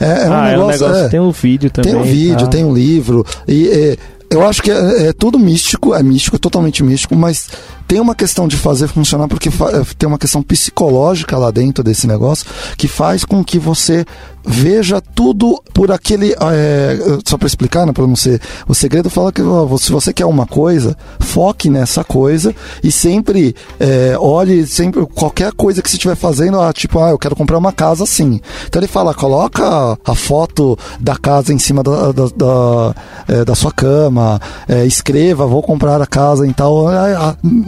É, é um ah, é um negócio. negócio. Tem um vídeo também. tem um vídeo, tá? tem um livro. E eu acho que é, é tudo místico, é místico, totalmente místico, mas tem uma questão de fazer funcionar porque é, tem uma questão psicológica lá dentro desse negócio que faz com que você veja tudo por aquele. é, só para explicar, né, para não ser. O segredo fala que ó, se você quer uma coisa, foque nessa coisa e sempre é, olhe sempre qualquer coisa que você estiver fazendo, ah, tipo, ah, eu quero comprar uma casa assim. Então ele fala, coloca a foto da casa em cima da, da, da, é, da sua cama, escreva, vou comprar a casa e tal.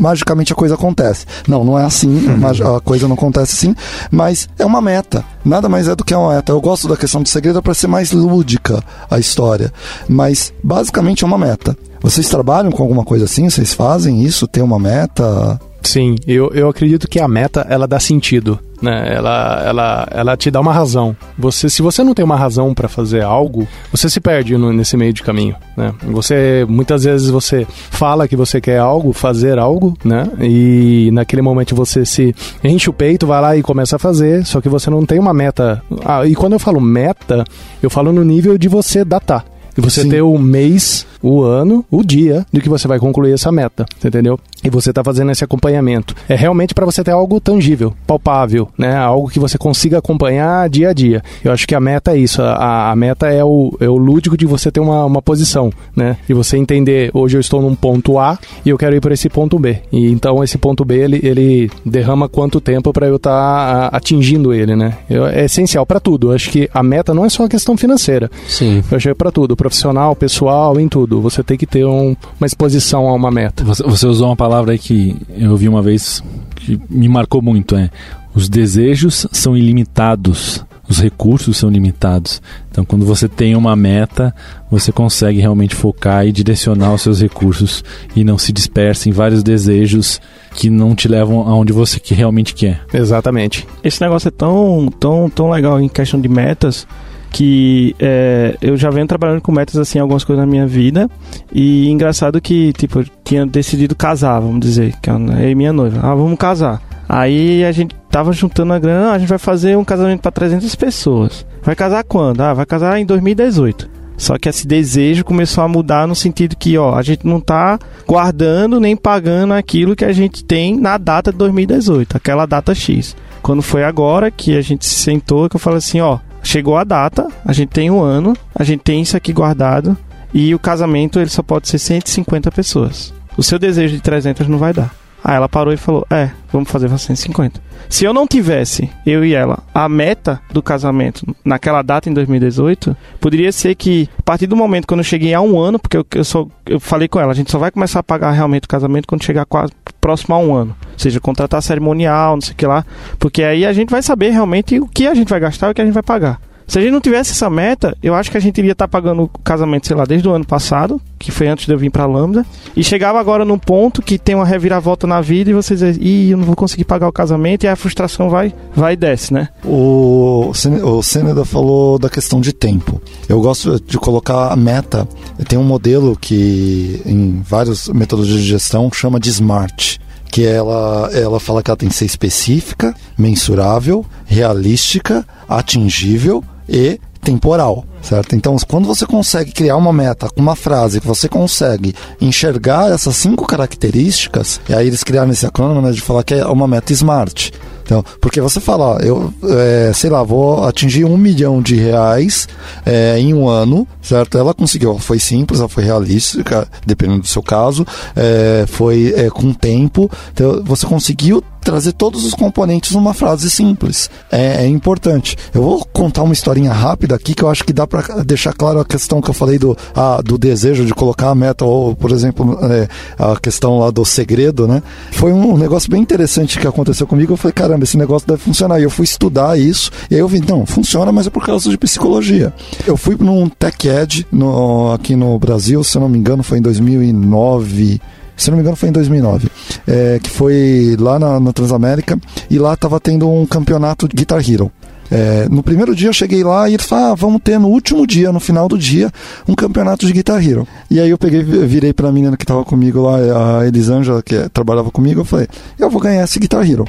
Magicamente a coisa acontece. Não, não é assim, mag- a coisa não acontece assim, mas é uma meta. Nada mais é do que uma meta. Eu gosto da questão do segredo para ser mais lúdica a história, mas basicamente é uma meta. Vocês trabalham com alguma coisa assim? Vocês fazem isso? Tem uma meta? Sim, eu, eu acredito que a meta ela dá sentido, né? Ela, ela, ela te dá uma razão. Você, se você não tem uma razão para fazer algo, você se perde no- nesse meio de caminho, né? Você muitas vezes você fala que você quer algo, fazer algo, né? E naquele momento você se enche o peito, vai lá e começa a fazer, só que você não tem uma meta. Ah, e quando eu falo meta, eu falo no nível de você datar. E você Sim. ter o mês, o ano, o dia de que você vai concluir essa meta, entendeu? E você tá fazendo esse acompanhamento. É realmente para você ter algo tangível, palpável, né? Algo que você consiga acompanhar dia a dia. Eu acho que a meta é isso. A, a meta é o, é o lúdico de você ter uma, uma posição, né? De você entender, hoje eu estou num ponto A e eu quero ir para esse ponto B. E então esse ponto B, ele, ele derrama quanto tempo para eu estar atingindo ele, né? Eu- é essencial para tudo. Eu acho que a meta não é só a questão financeira. Sim. Eu achei para tudo, profissional, pessoal, em tudo. Você tem que ter um- uma exposição a uma meta. Você, você usou uma palavra aí que eu ouvi uma vez que me marcou muito, é os desejos são ilimitados, os recursos são limitados. Então, quando você tem uma meta, você consegue realmente focar e direcionar os seus recursos e não se dispersa em vários desejos que não te levam aonde você que realmente quer. Exatamente. Esse negócio é tão, tão, tão legal em questão de metas que é, eu já venho trabalhando com metas assim algumas coisas na minha vida. E engraçado que tipo eu tinha decidido casar vamos dizer que eu eu e minha noiva. Ah vamos casar. Aí a gente tava juntando a grana ah, a gente vai fazer um casamento para 300 pessoas. Vai casar quando? Ah vai casar em 2018 só que esse desejo começou a mudar no sentido que, ó, a gente não tá guardando nem pagando aquilo que a gente tem na data de 2018, aquela data X. Quando foi agora que a gente se sentou, que eu falei assim, ó, chegou a data, a gente tem um ano, a gente tem isso aqui guardado e o casamento ele só pode ser 150 pessoas. O seu desejo de 300 não vai dar. Aí ela parou e falou: É, vamos fazer pra 150. Se eu não tivesse, eu e ela, a meta do casamento naquela data em 2018, poderia ser que, a partir do momento quando eu cheguei a um ano, porque eu, eu, só, eu falei com ela, a gente só vai começar a pagar realmente o casamento quando chegar quase próximo a um ano. Ou seja, contratar cerimonial, não sei o que lá. Porque aí a gente vai saber realmente o que a gente vai gastar e o que a gente vai pagar. Se a gente não tivesse essa meta, eu acho que a gente iria estar pagando o casamento, sei lá, desde o ano passado, que foi antes de eu vir pra Lambda. E chegava agora num ponto que tem uma reviravolta na vida e você diz, ih, eu não vou conseguir pagar o casamento, e a frustração vai, vai e desce, né? O, o Seneda falou da questão de tempo. Eu gosto de colocar a meta. Tem um modelo que em várias metodologias de gestão chama de SMART. Que ela, ela fala que ela tem que ser específica, mensurável, realística, atingível e temporal, certo? Então, quando você consegue criar uma meta com uma frase que você consegue enxergar essas cinco características, e aí eles criaram esse acrônimo né, de falar que é uma meta SMART. Então, porque você fala, ó, eu, é, sei lá, vou atingir um milhão de reais é, em um ano, certo? Ela conseguiu, foi simples, ela foi realística, dependendo do seu caso, é, foi é, com tempo, então você conseguiu trazer todos os componentes numa frase simples. É, é importante. Eu vou contar uma historinha rápida aqui que eu acho que dá para deixar claro a questão que eu falei do, ah, do desejo de colocar a meta, ou, por exemplo, é, a questão lá do segredo, né? Foi um negócio bem interessante que aconteceu comigo. Eu falei, caramba, esse negócio deve funcionar. E eu fui estudar isso, e aí eu vi, não, funciona, mas é por causa de psicologia. Eu fui num Tech Ed no, aqui no Brasil, se eu não me engano, foi em 2009 se não me engano foi em 2009, é, que foi lá na, na Transamérica e lá estava tendo um campeonato de Guitar Hero. É, no primeiro dia eu cheguei lá e eles falaram, ah, vamos ter no último dia, no final do dia, um campeonato de Guitar Hero. E aí eu peguei, virei pra menina que tava comigo lá, a Elisângela, que trabalhava comigo, eu falei, eu vou ganhar esse Guitar Hero.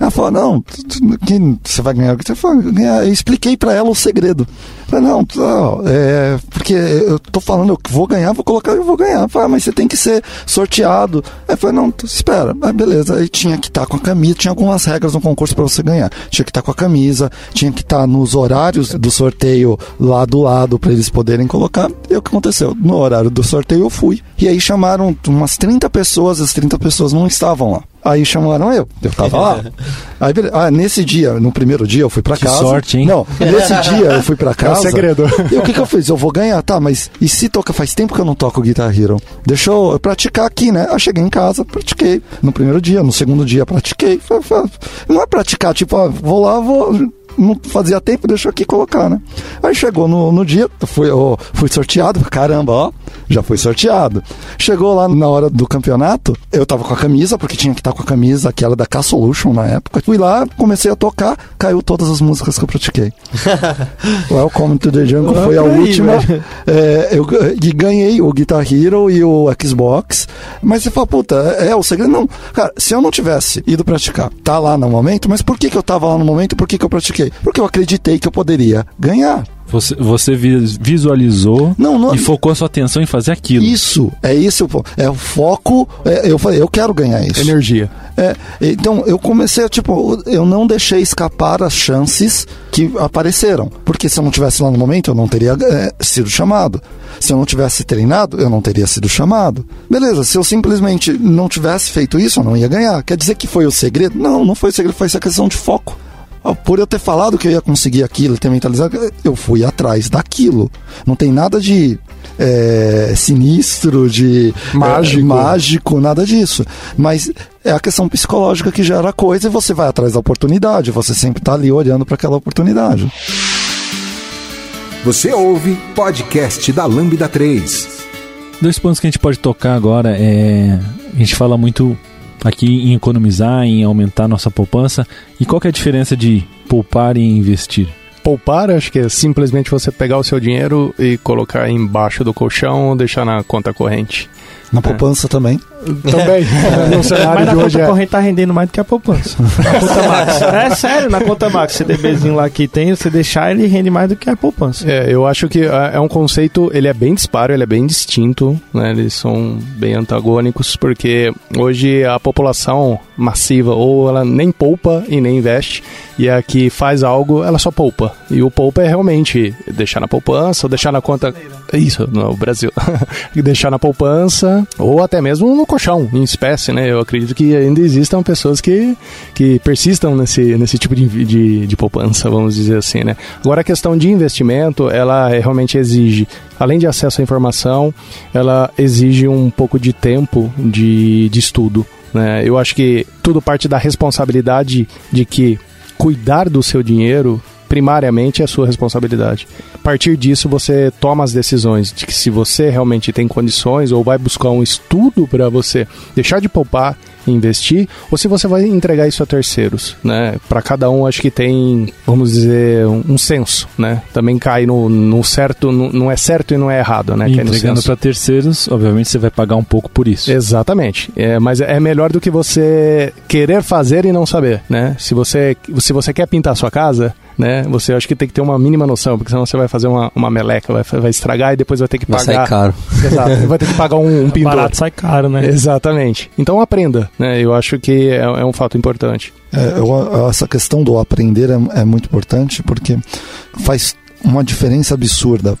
Ela falou, não, quem você vai ganhar? Você falou, ganhar. Eu expliquei pra ela o segredo. Eu falei, não, é, porque eu tô falando, eu vou ganhar, vou colocar, eu vou ganhar. Eu falei, ah, mas você tem que ser sorteado. Aí eu falei, não, espera. Aí beleza, aí tinha que estar com a camisa, tinha algumas regras no concurso para você ganhar. Tinha que estar com a camisa, tinha que estar nos horários do sorteio lá do lado para eles poderem colocar. E o que aconteceu? No horário do sorteio eu fui. E aí chamaram umas 30 pessoas, as 30 pessoas não estavam lá. Aí chamaram eu, eu tava lá. Aí, beleza. ah, nesse dia, no primeiro dia, eu fui pra Que casa. sorte, hein? Não, nesse dia eu fui pra casa. segredo. E o que, que eu fiz? Eu vou ganhar, tá, mas e se toca? Faz tempo que eu não toco Guitar Hero. Deixa eu eu praticar aqui, né? Aí cheguei em casa, pratiquei. No primeiro dia, no segundo dia, pratiquei. Não é praticar, tipo, ah, vou lá, vou. Não fazia tempo, deixa eu aqui colocar, né? Aí chegou no, no dia, fui, ó, fui sorteado, caramba, ó, já fui sorteado. Chegou lá na hora do campeonato, eu tava com a camisa, porque tinha que estar com a camisa, aquela da K-Solution na época. Fui lá, comecei a tocar, caiu todas as músicas que eu pratiquei. Welcome to the Jungle foi a última. É, eu e ganhei o Guitar Hero e o Xbox. Mas você fala, puta, é, é o segredo? Não. Cara, se eu não tivesse ido praticar, tá lá no momento, mas por que, que eu tava lá no momento e por que, que eu pratiquei? Porque eu acreditei que eu poderia ganhar. Você, você vi- visualizou Não, não. e focou a sua atenção em fazer aquilo. Isso, é isso. o É o foco. é, eu falei, eu quero ganhar isso. Energia. É, então eu comecei a, tipo, eu não deixei escapar as chances que apareceram. Porque se eu não tivesse lá no momento, eu não teria é, sido chamado. Se eu não tivesse treinado, eu não teria sido chamado. Beleza, se eu simplesmente não tivesse feito isso, eu não ia ganhar. Quer dizer que foi o segredo? Não, não foi o segredo, foi essa questão de foco. Por eu ter falado que eu ia conseguir aquilo, ter mentalizado, eu fui atrás daquilo. Não tem nada de é, sinistro, de Mágico. é, mágico, nada disso. Mas é a questão psicológica que gera a coisa e você vai atrás da oportunidade. Você sempre está ali olhando para aquela oportunidade. Você ouve podcast da Lambda 3. Dois pontos que a gente pode tocar agora é. A gente fala muito aqui em economizar, em aumentar nossa poupança. E qual é a diferença de poupar e investir? Poupar, acho que é simplesmente você pegar o seu dinheiro e colocar embaixo do colchão ou deixar na conta corrente. Na poupança também. Também, no Mas cenário na de hoje conta é... corrente tá rendendo mais do que a poupança. Na conta Max. É sério, na conta Max, CDBzinho lá que tem, você deixar ele rende mais do que a poupança. É, eu acho que é é um conceito, ele é bem disparo, ele é bem distinto, né? Eles são bem antagônicos, porque hoje a população massiva, ou ela nem poupa e nem investe, e a que faz algo, ela só poupa. E o poupa é realmente deixar na poupança, ou deixar na conta... Isso, no Brasil. deixar na poupança, ou até mesmo no colchão, em espécie, né? Eu acredito que ainda existam pessoas que, que persistam nesse, nesse tipo de, de, de poupança, vamos dizer assim, né? Agora a questão de investimento, ela é- realmente exige, além de acesso à informação, ela exige um pouco de tempo de, de estudo. Né? Eu acho que tudo parte da responsabilidade de que cuidar do seu dinheiro primariamente é sua responsabilidade. A partir disso, você toma as decisões de que se você realmente tem condições ou vai buscar um estudo para você deixar de poupar investir, ou se você vai entregar isso a terceiros, né? Para cada um, acho que tem, vamos dizer, um, um senso, né? Também cai no, no certo, no, não é certo e não é errado, né? E entregando para terceiros, obviamente você vai pagar um pouco por isso. Exatamente. É, mas é melhor do que você querer fazer e não saber, né? Se você, se você quer pintar a sua casa, né? Você acho que tem que ter uma mínima noção, porque senão você vai fazer uma, uma meleca, vai, vai estragar e depois vai ter que pagar. Vai sair caro. Exato. vai ter que pagar um, um pintor. Barato sai caro, né? Exatamente. Então aprenda, né? Eu acho que é, é um fato importante. É, eu, essa questão do aprender é, é muito importante porque faz uma diferença absurda.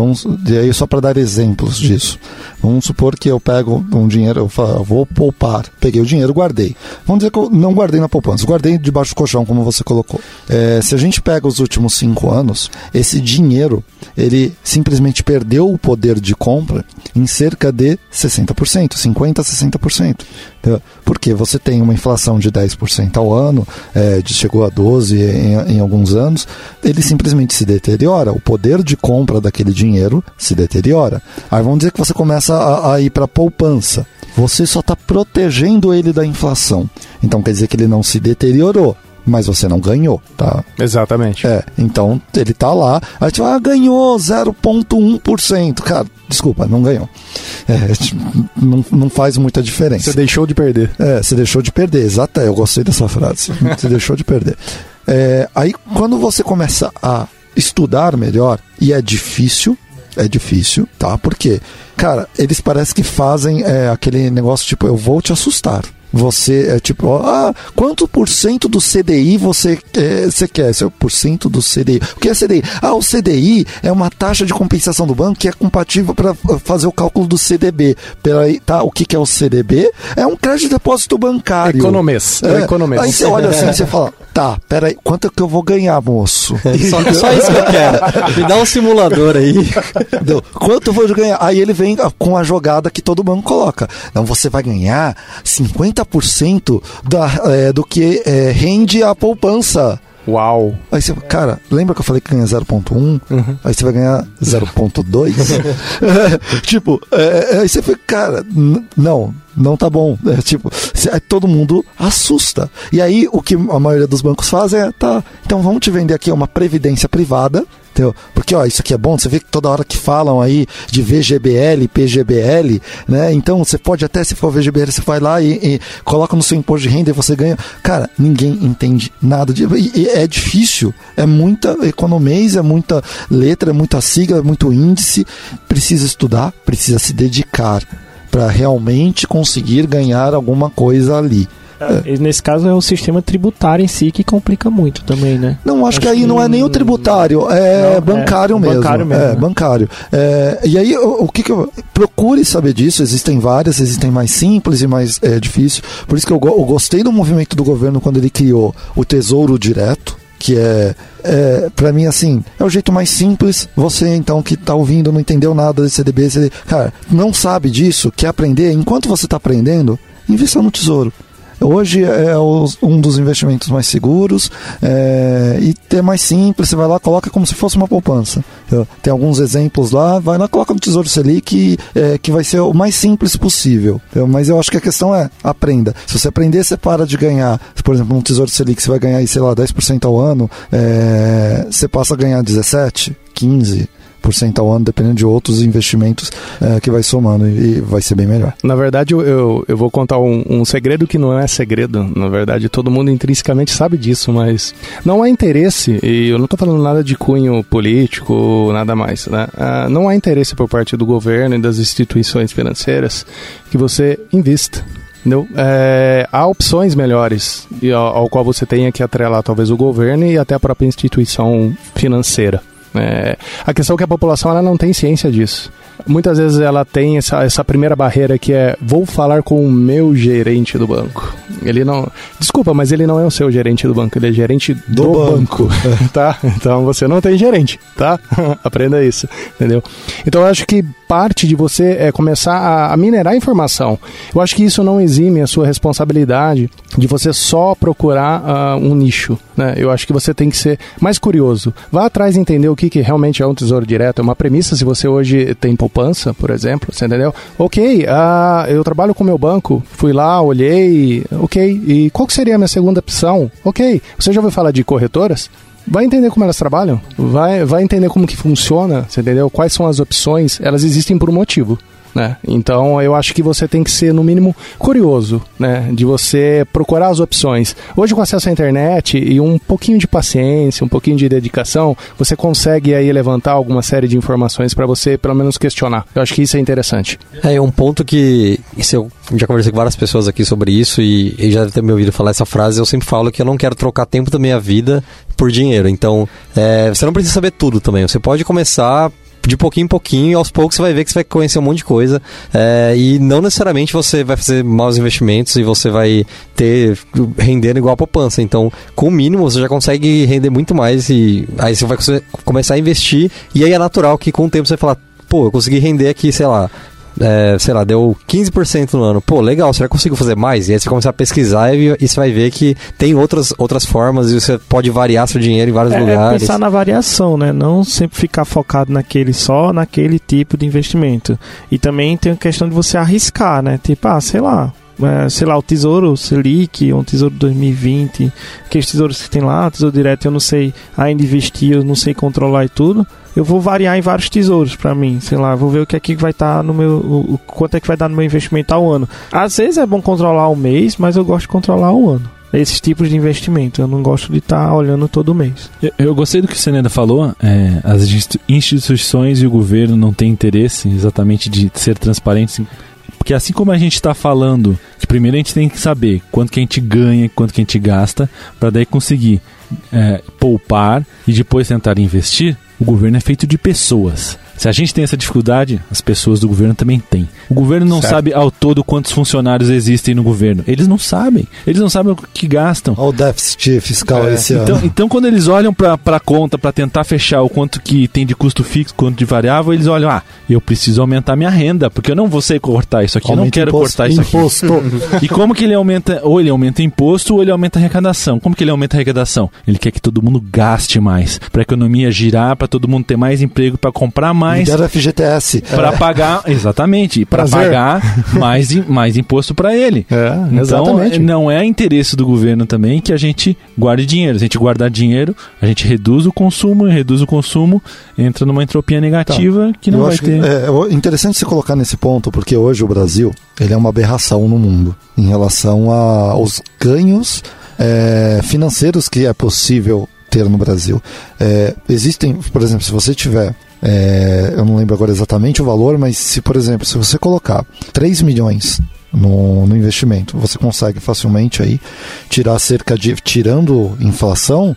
Vamos, e aí só para dar exemplos disso. Vamos supor que eu pego um dinheiro, eu falo, vou poupar. Peguei o dinheiro, guardei. Vamos dizer que eu não guardei na poupança, guardei debaixo do colchão, como você colocou. É, se a gente pega os últimos cinco anos, esse dinheiro, ele simplesmente perdeu o poder de compra em cerca de 60%, 50% a 60%. Porque você tem uma inflação de 10% ao ano, é, chegou a 12% em, em alguns anos, ele simplesmente se deteriora. O poder de compra daquele dinheiro se deteriora. Aí vamos dizer que você começa a, a ir para poupança. Você só está protegendo ele da inflação. Então quer dizer que ele não se deteriorou mas você não ganhou, tá? Exatamente. É, então ele tá lá, aí tipo, ah, ganhou 0,1%. Cara, desculpa, não ganhou. É, não, não faz muita diferença. Você deixou de perder. É, você deixou de perder, exato. Eu gostei dessa frase. você deixou de perder. É, aí quando você começa a estudar melhor, e é difícil, é difícil, tá? Porque, cara, eles parecem que fazem é, aquele negócio tipo, eu vou te assustar. Você é tipo, ah, quanto por cento do CDI você, é, você quer? Seu por cento do CDI. O que é CDI? Ah, o CDI é uma taxa de compensação do banco que é compatível para fazer o cálculo do CDB. Peraí, tá? O que, que é o CDB? É um crédito de depósito bancário. Economês. É, economês. Aí você olha assim e você fala, tá, peraí, quanto é que eu vou ganhar, moço? só, só isso que eu quero. Me dá um simulador aí. Quanto eu vou ganhar? Aí ele vem com a jogada que todo banco coloca. Então você vai ganhar 50 30% da, é, do que é, rende a poupança. Uau! Aí você, cara, lembra que eu falei que ganha 0.1? Uhum. Aí você vai ganhar 0.2? tipo, é, aí você fica, cara, não, não tá bom. É, tipo, aí todo mundo assusta. E aí o que a maioria dos bancos faz é, tá, então vamos te vender aqui uma previdência privada Porque, ó, isso aqui é bom, você vê que toda hora que falam aí de VGBL, PGBL, né? Então você pode até, se for VGBL, você vai lá e, e coloca no seu imposto de renda e você ganha. Cara, ninguém entende nada de. E, e é difícil, é muita economês, é muita letra, é muita sigla, é muito índice. Precisa estudar, precisa se dedicar para realmente conseguir ganhar alguma coisa ali. É. Nesse caso é o sistema tributário em si que complica muito também, né? Não, acho, acho que aí que... não é nem o tributário, é não, bancário é, mesmo. Bancário mesmo. É, né? bancário. É, e aí, o, o, que, que eu. Procure saber disso, existem várias, existem mais simples e mais é, difícil. Por isso que eu, eu gostei do movimento do governo quando ele criou o Tesouro Direto que é, é para mim assim, é o jeito mais simples. Você então que tá ouvindo, não entendeu nada desse CDB, CD, cara, não sabe disso, quer aprender, enquanto você tá aprendendo, invista no tesouro. Hoje é um dos investimentos mais seguros é, e é mais simples. Você vai lá, coloca como se fosse uma poupança. Tem alguns exemplos lá, vai lá, coloca no Tesouro Selic é, que vai ser o mais simples possível. Mas eu acho que a questão é aprenda. Se você aprender, você para de ganhar. Por exemplo, no Tesouro Selic você vai ganhar, sei lá, 10% ao ano, é, você passa a ganhar 17, 15 ao ano, dependendo de outros investimentos é, que vai somando e vai ser bem melhor. Na verdade, eu, eu, eu vou contar um, um, segredo que não é segredo. Na verdade, todo mundo intrinsecamente sabe disso, mas não há interesse, e eu não estou falando nada de cunho político, nada mais, né? Ah, não há interesse por parte do governo e das instituições financeiras que você invista. É, há opções melhores ao, ao qual você tenha que atrelar talvez o governo e até a própria instituição financeira. É, a questão é que a população ela não tem ciência disso. Muitas vezes ela tem essa, essa primeira barreira que é vou falar com o meu gerente do banco. Ele não. Desculpa, mas ele não é o seu gerente do banco, ele é gerente do, do banco. banco. tá? Então você não tem gerente, tá? Aprenda isso, entendeu? Então eu acho que parte de você é, começar a, a minerar informação. Eu acho que isso não exime a sua responsabilidade de você só procurar uh, um nicho. Né? Eu acho que você tem que ser mais curioso. Vá atrás e entender o que, que realmente é um tesouro direto. É uma premissa se você hoje tem poupança, por exemplo, você entendeu? Ok, uh, eu trabalho com meu banco, fui lá, olhei, ok. E qual seria a minha segunda opção? Ok, você já ouviu falar de corretoras? Vai entender como elas trabalham, vai, vai entender como que funciona, entendeu? Quais são as opções, elas existem por um motivo. Né? Então eu acho que você tem que ser no mínimo curioso, né? De você procurar as opções. Hoje com acesso à internet e um pouquinho de paciência, um pouquinho de dedicação, você consegue aí levantar alguma série de informações para você pelo menos questionar. Eu acho que isso é interessante. É um ponto que eu já conversei com várias pessoas aqui sobre isso e, e já deve ter me ouvido falar essa frase. Eu sempre falo que eu não quero trocar tempo da minha vida por dinheiro. Então, é, você não precisa saber tudo também. Você pode começar de pouquinho em pouquinho, e aos poucos você vai ver que você vai conhecer um monte de coisa. É, e não necessariamente você vai fazer maus investimentos e você vai ter rendendo igual a poupança. Então, com o mínimo, você já consegue render muito mais e aí você vai começar a investir. E aí é natural que com o tempo você vai falar, pô, eu consegui render aqui, sei lá, é, sei lá, deu 15% no ano. Pô, legal, será que eu consigo fazer mais? E aí você começa a pesquisar e, e, você vai ver que tem outras, outras formas e você pode variar seu dinheiro em vários é, é lugares. É pensar na variação, né? Não sempre ficar focado naquele só, naquele tipo de investimento. E também tem a questão de você arriscar, né? Tipo, ah, sei lá, sei lá, o Tesouro Selic, um Tesouro 2020, aqueles tesouros que tem lá, Tesouro Direto, eu não sei ainda investir, eu não sei controlar e tudo eu vou variar em vários tesouros para mim, sei lá, vou ver o que é que vai estar tá no meu, o, quanto é que vai dar no meu investimento ao ano. Às vezes é bom controlar o mês, mas eu gosto de controlar o ano. Esses tipos de investimento, eu não gosto de estar tá olhando todo mês. Eu, eu, gostei do que o Seneda falou. É, as instituições e o governo não têm interesse exatamente de ser transparentes porque assim como a gente está falando, primeiro a gente tem que saber quanto que a gente ganha, quanto que a gente gasta, para daí conseguir é, poupar e depois tentar investir, o governo é feito de pessoas. Se a gente tem essa dificuldade, as pessoas do governo também têm. O governo não certo. sabe ao todo quantos funcionários existem no governo. Eles não sabem. Eles não sabem o que gastam. Olha o déficit fiscal é. esse então, ano. Então, quando eles olham para a conta para tentar fechar o quanto que tem de custo fixo, quanto de variável, eles olham, ah, eu preciso aumentar minha renda, porque eu não vou sei cortar isso aqui, eu não quero imposto, cortar isso imposto. aqui. e como que ele aumenta? Ou ele aumenta imposto ou ele aumenta arrecadação. Como que ele aumenta a arrecadação? Ele quer que todo mundo gaste mais, para a economia girar, para todo mundo ter mais emprego, para comprar mais. Lidera FGTS. Para é. pagar, exatamente, para pagar mais, mais imposto para ele. É, então, exatamente. não é interesse do governo também que a gente guarde dinheiro. Se a gente guardar dinheiro, a gente reduz o consumo, e reduz o consumo, entra numa entropia negativa tá. que não vai ter. é interessante você colocar nesse ponto, porque hoje o Brasil ele é uma aberração no mundo em relação a, aos ganhos é, financeiros que é possível ter no Brasil. É, existem, por exemplo, se você tiver é, eu não lembro agora exatamente o valor, mas se, por exemplo, se você colocar 3 milhões no, no investimento, você consegue facilmente aí tirar cerca de, tirando inflação,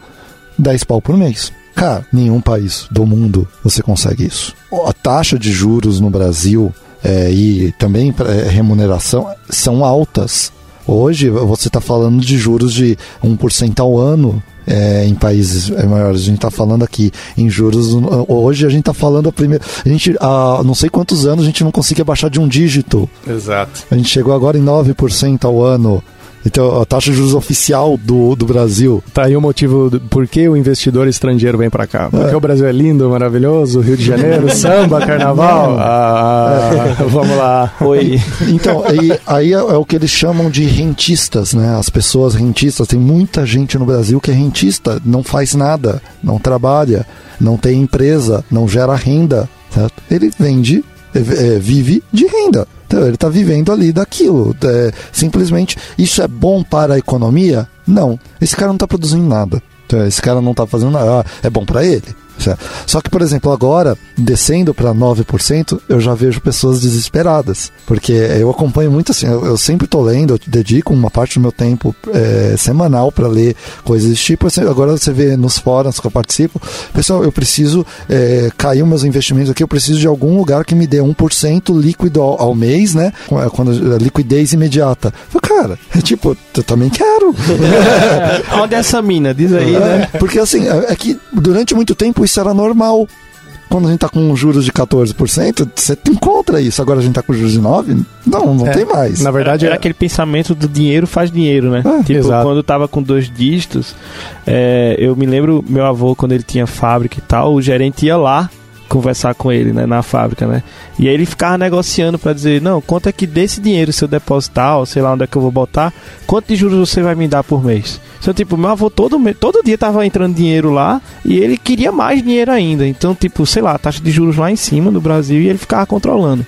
10 pau por mês. Cara, nenhum país do mundo você consegue isso. A taxa de juros no Brasil é, e também é, remuneração são altas. Hoje você está falando de juros de 1% ao ano é, em países maiores. A gente está falando aqui em juros. Hoje a gente está falando a primeira. A gente, há não sei quantos anos, a gente não conseguia baixar de um dígito. Exato. A gente chegou agora em 9% ao ano. Então, a taxa de juros oficial do, do Brasil. Tá aí o motivo do, por que o investidor estrangeiro vem para cá. Porque é. o Brasil é lindo, maravilhoso, Rio de Janeiro, samba, carnaval. Ah, é. vamos lá. Oi. Então, aí, aí é, é, o que eles chamam de rentistas, né? As pessoas rentistas. Tem muita gente no Brasil que é rentista, não faz nada, não trabalha, não tem empresa, não gera renda. Certo? Ele vende, é, é vive de renda. Então, ele está vivendo ali daquilo. É, simplesmente, isso é bom para a economia? Não. Esse cara não está produzindo nada. Então, esse cara não está fazendo nada. Ah, é bom para ele. Só que, por exemplo, agora, descendo para 9%, eu já vejo pessoas desesperadas. Porque eu acompanho muito assim, eu, eu sempre estou lendo, eu dedico uma parte do meu tempo é, semanal para ler coisas desse tipo. Assim, agora você vê nos fóruns que eu participo, pessoal, eu preciso é, cair meus investimentos aqui, eu preciso de algum lugar que me dê 1% líquido ao, ao mês, né? É, quando, é, liquidez imediata. Eu, cara, é tipo, eu também quero. É essa mina? Diz aí, né? Porque assim, é, é que durante muito tempo isso era normal. quando a gente tá com juros de 14%, você encontra isso. Agora a gente tá com juros de 9%, não, não É, tem mais. Na verdade, era é, aquele pensamento do dinheiro faz dinheiro, né? É, tipo, exato. quando eu tava com dois dígitos, é, eu me lembro, meu avô, quando ele tinha fábrica e tal, o gerente ia lá conversar com ele, né, na fábrica, né? E aí ele ficava negociando pra dizer, não, quanto é que desse dinheiro se eu depositar, ou sei lá onde é que eu vou botar, quanto de juros você vai me dar por mês? Então, tipo, meu avô todo, todo dia tava entrando dinheiro lá e ele queria mais dinheiro ainda. Então, tipo, sei lá, taxa de juros lá em cima no Brasil e ele ficava controlando.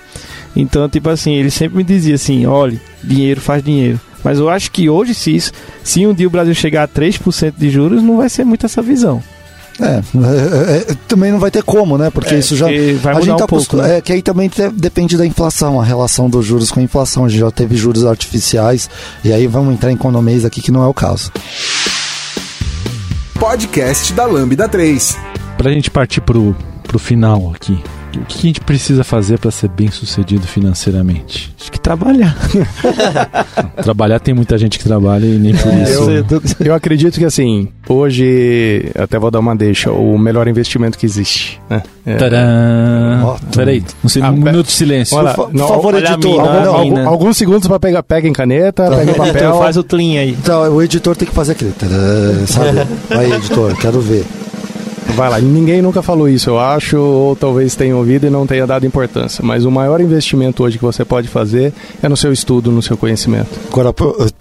Então, tipo assim, ele sempre me dizia assim, olha, dinheiro faz dinheiro. Mas eu acho que hoje, se, isso, se um dia o Brasil chegar a 3% de juros, não vai ser muito essa visão. É, é, é, também não vai ter como, né? Porque É, isso já. vai a mudar gente um tá pouco, acostum- né? É que aí também te- depende da inflação, a relação dos juros com a inflação. A gente já teve juros artificiais e aí vamos entrar em economias aqui que não é o caso. Podcast da Lambda 3. Pra gente partir pro, pro final aqui, o que a gente precisa fazer pra ser bem sucedido financeiramente? Acho que trabalhar. Trabalhar tem muita gente que trabalha e nem por É, isso. eu, eu acredito que assim, hoje, até vou dar uma deixa, o melhor investimento que existe. Né? É, Ó, peraí, um, Ah, um minuto de silêncio. Olha, Por, não, por favor, olha editor. mina, alguns segundos pra pegar, peguem caneta, peguem papel. Então faz o clean aí. Então, o editor tem que fazer aquele. tadã, Sabe? Vai, editor, quero ver. Vai lá, ninguém nunca falou isso, eu acho, ou talvez tenha ouvido e não tenha dado importância. Mas o maior investimento hoje que você pode fazer é no seu estudo, no seu conhecimento. Agora,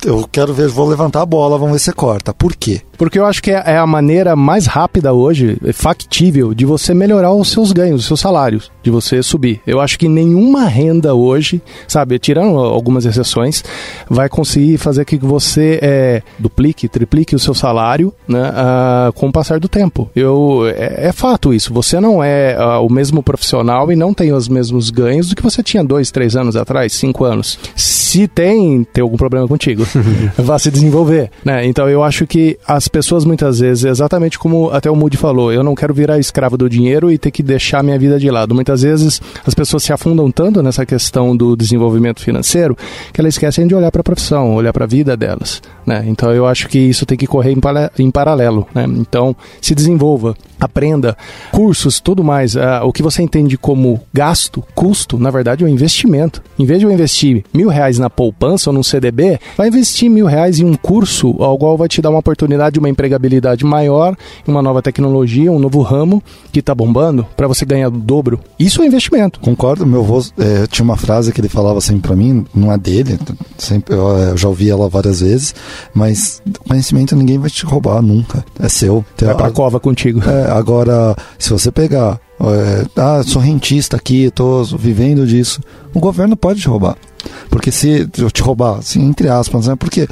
eu- quero ver, vou levantar a bola, vamos ver se corta. Por quê? Porque eu acho que é é a maneira mais rápida hoje, é factível, de você melhorar os seus ganhos, os seus salários, de você subir. Eu acho que nenhuma renda hoje, sabe, tirando algumas exceções, vai conseguir fazer com que você é, duplique, triplique o seu salário né, ah, com o passar do tempo. Eu, é, é fato isso. Você não é ah, o mesmo profissional e não tem os mesmos ganhos do que você tinha dois, três anos atrás, cinco anos. Se tem, tem algum problema contigo. Vá se desenvolver. Né? Então eu acho que as pessoas muitas vezes, exatamente como até o Moody falou, eu não quero virar escravo do dinheiro e ter que deixar minha vida de lado. Muitas vezes as pessoas se afundam tanto nessa questão do desenvolvimento financeiro que elas esquecem de olhar para a profissão, olhar para a vida delas. Né? Então eu acho que isso tem que correr em, em paralelo. Né? Então se desenvolva, aprenda, cursos, tudo mais. Ah, o que você entende como gasto, custo, na verdade é um investimento. Em vez de eu investir mil reais na poupança ou num CDB, vai investir mil reais em um curso, ao qual vai te dar uma oportunidade de uma empregabilidade maior, uma nova tecnologia, um novo ramo que está bombando para você ganhar o dobro. Isso é investimento. Concordo, meu avô é, tinha uma frase que ele falava sempre pra mim, não é dele, sempre, eu, eu já ouvi ela várias vezes, mas conhecimento ninguém vai te roubar nunca, é seu. Vai pra cova contigo. É, agora, se você pegar, é, ah, sou rentista aqui, tô vivendo disso, o governo pode te roubar. Porque se eu te roubar, assim, entre aspas, né? Porque,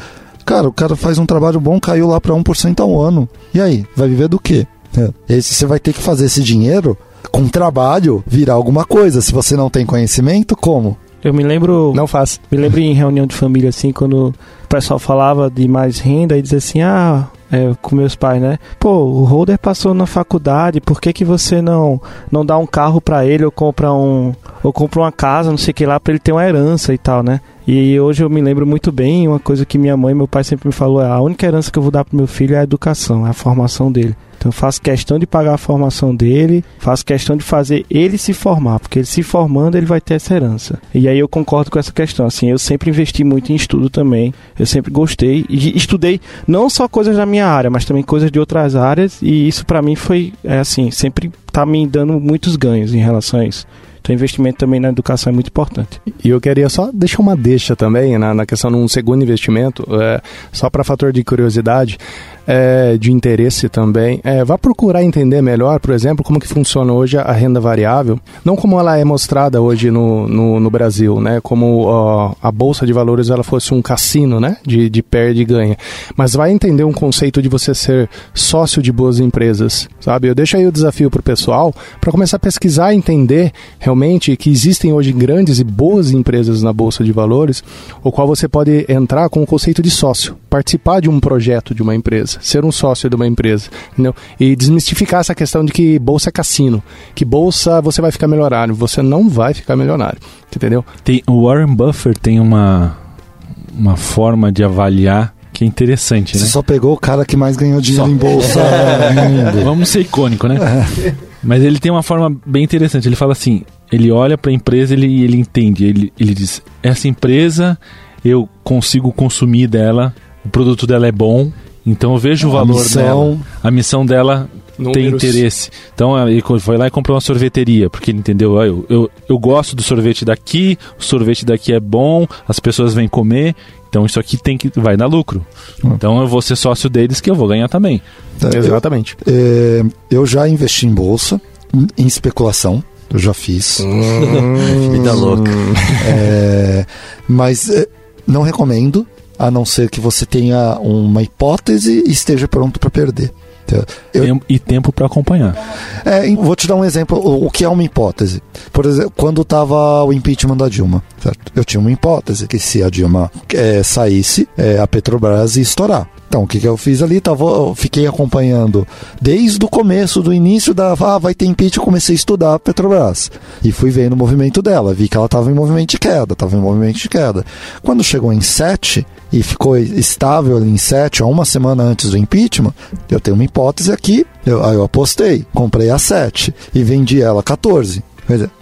cara, o cara faz um trabalho bom, caiu lá pra 1% ao ano. E aí, vai viver do quê? É. E aí, você vai ter que fazer esse dinheiro com trabalho virar alguma coisa. Se você não tem conhecimento, como? Eu me lembro. Não faz. Me lembro em reunião de família, assim, quando o pessoal falava de mais renda e dizia assim, ah, é, com meus pais, né? Pô, o Holder passou na faculdade, por que, que você não, não dá um carro pra ele ou compra um. ou compra uma casa, não sei o que lá, pra ele ter uma herança e tal, né? E hoje eu me lembro muito bem, uma coisa que minha mãe e meu pai sempre me falou, é a única herança que eu vou dar pro meu filho é a educação, é a formação dele. Então eu faço questão de pagar a formação dele, faço questão de fazer ele se formar, porque ele se formando ele vai ter essa herança. E aí eu concordo com essa questão, assim, eu sempre investi muito em estudo também, eu sempre gostei e estudei não só coisas da minha área, mas também coisas de outras áreas e isso pra mim foi, é assim, sempre tá me dando muitos ganhos em relação a isso. Então investimento também na educação é muito importante. E eu queria só deixar uma deixa também na, na questão de um segundo investimento, é, só para fator de curiosidade, é, de interesse também. É, vá procurar entender melhor, por exemplo, como que funciona hoje a renda variável, não como ela é mostrada hoje no, no, no Brasil, né? Como ó, a bolsa de valores ela fosse um cassino, né? De, de perde e ganha. Mas vai entender um conceito de você ser sócio de boas empresas, sabe? Eu deixo aí o desafio para o pessoal para começar a pesquisar entender realmente que existem hoje grandes e boas empresas na bolsa de valores, o qual você pode entrar com o conceito de sócio, participar de um projeto de uma empresa, ser um sócio de uma empresa, entendeu? E desmistificar essa questão de que bolsa é cassino, que bolsa você vai ficar milionário, você não vai ficar milionário, entendeu? Tem, o Warren Buffett tem uma, uma forma de avaliar que é interessante, Você né? só pegou o cara que mais ganhou dinheiro Só. em bolsa. Vamos ser icônico, né? Mas ele tem uma forma bem interessante. Ele fala assim: ele olha para a empresa ele, ele entende. Ele, ele diz: essa empresa eu consigo consumir dela, o produto dela é bom, então eu vejo o A valor missão- dela. A missão dela tem Números. interesse. Então ele foi lá e comprou uma sorveteria, porque ele entendeu, ah, eu, eu, eu gosto do sorvete daqui, o sorvete daqui é bom, as pessoas vêm comer, então isso aqui tem que vai dar lucro. Então eu vou ser sócio deles que eu vou ganhar também. Eu- Exatamente. É, eu já investi em bolsa, em- em especulação. Eu já fiz. Vida louca. É, mas é, não recomendo, a não ser que você tenha uma hipótese e esteja pronto para perder. Tá? Eu- Tem- e tempo para acompanhar. É, vou te dar um exemplo, o, o que é uma hipótese. Por exemplo, quando estava o impeachment da Dilma, certo? eu tinha uma hipótese que se a Dilma é, saísse, é, a Petrobras ia estourar. Então, o que, que eu fiz ali? Tava, eu fiquei acompanhando desde o começo, do início da. Ah, vai ter impeachment, eu comecei a estudar a Petrobras. E fui vendo o movimento dela. Vi que ela estava em movimento de queda, estava em movimento de queda. Quando chegou em 7 e ficou estável em 7, a uma semana antes do impeachment, eu tenho uma hipótese aqui. Eu, aí eu apostei, comprei a 7 e vendi ela a 14.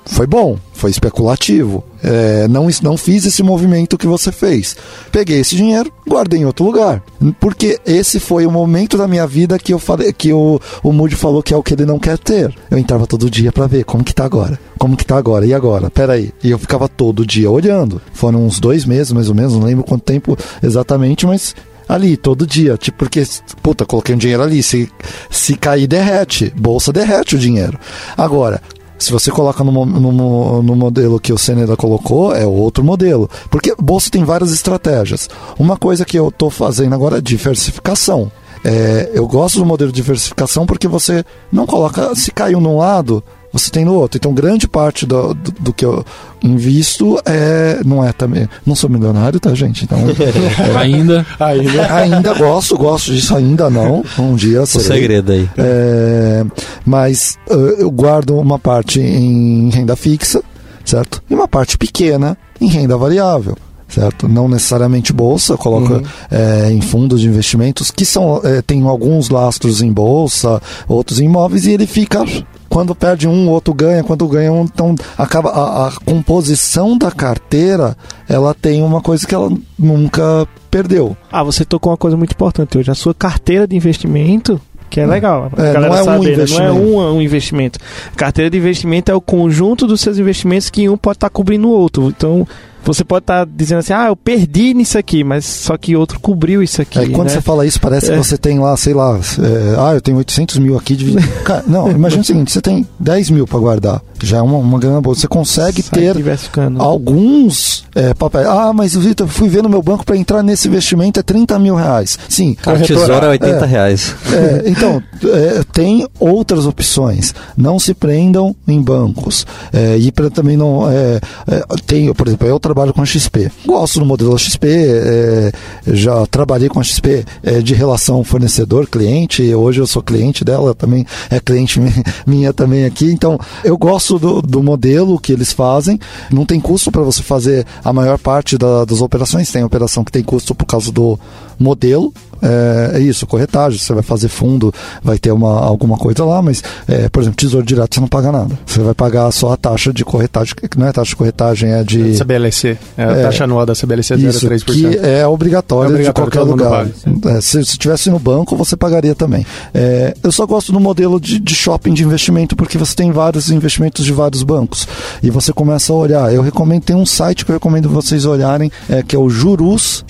Foi bom, foi especulativo. É, não, não fiz esse movimento que você fez. Peguei esse dinheiro, guardei em outro lugar. Porque esse foi o momento da minha vida que eu falei que o, o Moody falou que é o que ele não quer ter. Eu entrava todo dia pra ver como que tá agora. Como que tá agora? E agora? Peraí. E eu ficava todo dia olhando. Foram uns dois meses, mais ou menos, não lembro quanto tempo exatamente, mas ali, todo dia. Tipo, porque, puta, coloquei um dinheiro ali. Se, se cair, derrete. Bolsa derrete o dinheiro. Agora, se você coloca no, no, no modelo que o Seneda colocou, é outro modelo. Porque bolsa tem várias estratégias. Uma coisa que eu estou fazendo agora é diversificação. É, eu gosto do modelo de diversificação porque você não coloca. Se caiu num lado, você tem no outro. Então, grande parte do, do, do que eu invisto é, não é também. Não sou milionário, tá, gente? Então, Ainda Ainda. ainda gosto, gosto disso, ainda não. Um dia O serei. segredo aí. É, mas uh, eu guardo uma parte em renda fixa, certo? E uma parte pequena em renda variável. Certo? Não necessariamente bolsa, eu coloco é, em fundos de investimentos que são é, tem alguns lastros em bolsa, outros em imóveis, e ele fica. Quando perde um, o outro ganha, quando ganha um, então acaba a, a composição da carteira, ela tem uma coisa que ela nunca perdeu. Ah, você tocou uma coisa muito importante hoje. A sua carteira de investimento, que é legal. a É, não é um saber, né? Não investimento. é um, um investimento. Carteira de investimento é o conjunto dos seus investimentos que um pode estar cobrindo o outro. Então, você pode estar dizendo assim, ah, eu perdi nisso aqui, mas só que outro cobriu isso aqui. É, quando né? você fala isso, parece É. que você tem lá, sei lá, é, ah, eu tenho 800 mil aqui. De... Cara, não, imagina o seguinte: você tem 10 mil para guardar. Já é uma, uma grana boa. Você consegue Sai ter diversificando. alguns é, papéis. Ah, mas Vitor, fui ver no meu banco para entrar nesse investimento é 30 mil reais. Sim, A tesoura é 80 é. reais. é, então, é, tem outras opções. Não se prendam em bancos. É, e para também não. É, é, tem, por exemplo, eu trabalho com a XP. Gosto do modelo XP, é, já trabalhei com a XP é, de relação fornecedor-cliente. Hoje eu sou cliente dela, também é cliente mi- minha também aqui. Então, eu gosto do, do modelo que eles fazem. Não tem custo para você fazer a maior parte da- das operações. Tem operação que tem custo por causa do modelo. É, é isso, corretagem. Você vai fazer fundo, vai ter uma, alguma coisa lá, mas, é, por exemplo, tesouro direto você não paga nada. Você vai pagar só a taxa de corretagem, que não é taxa de corretagem, é de. CBLC. É, a É. taxa anual da CBLC é Isso, 0,3%. que é obrigatório, É obrigatório, de qualquer todo mundo lugar. É, se se tivesse no banco, você pagaria também. É, eu só gosto do modelo de, de shopping de investimento, porque você tem vários investimentos de vários bancos. E você começa a olhar. Eu recomendo, tem um site que eu recomendo vocês olharem, é, que é o Jurus,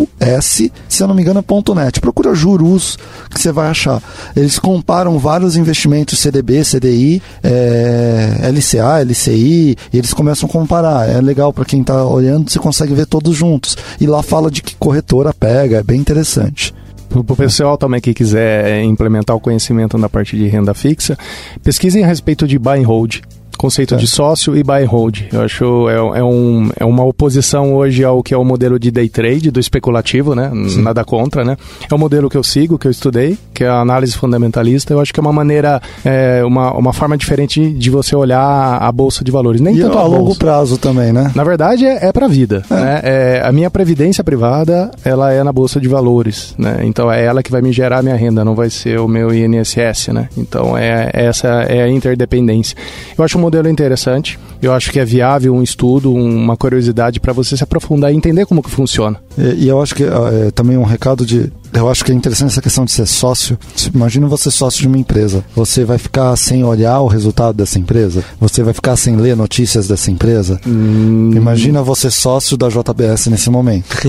J-U-R-U-S, se eu não me engano, é ponto .net. Procura Jurus, que você vai achar. Eles comparam vários investimentos CDB, CDI, é, LCA, LCI, e eles começam a comparar. É legal para quem está olhando, você consegue ver todos juntos. E lá fala de que corretora pega, é bem interessante. Para o pessoal também que quiser é, implementar o conhecimento na parte de renda fixa, pesquisem a respeito de buy and hold. Conceito de sócio e buy hold. Eu acho é, é, um, é uma oposição hoje ao que é o modelo de day trade, do especulativo, né? Nada contra, né? É o modelo que eu sigo, que eu estudei, que é a análise fundamentalista. Eu acho que é uma maneira, é, uma, uma forma diferente de você olhar a bolsa de valores. Nem E tanto a a longo bolsa. prazo também, né? Na verdade, é, é para a vida. Né? É, a minha previdência privada, ela é na bolsa de valores. Né? Então, é ela que vai me gerar a minha renda, não vai ser o meu INSS. Né? Então, é, essa é a interdependência. Eu acho um modelo interessante. Eu acho que é viável um estudo, uma curiosidade para você se aprofundar e entender como que funciona. E, e eu acho que é, também um recado de. Eu acho que é interessante essa questão de ser sócio. Imagina você sócio de uma empresa. Você vai ficar sem olhar o resultado dessa empresa? Você vai ficar sem ler notícias dessa empresa? Imagina você sócio da JBS nesse momento.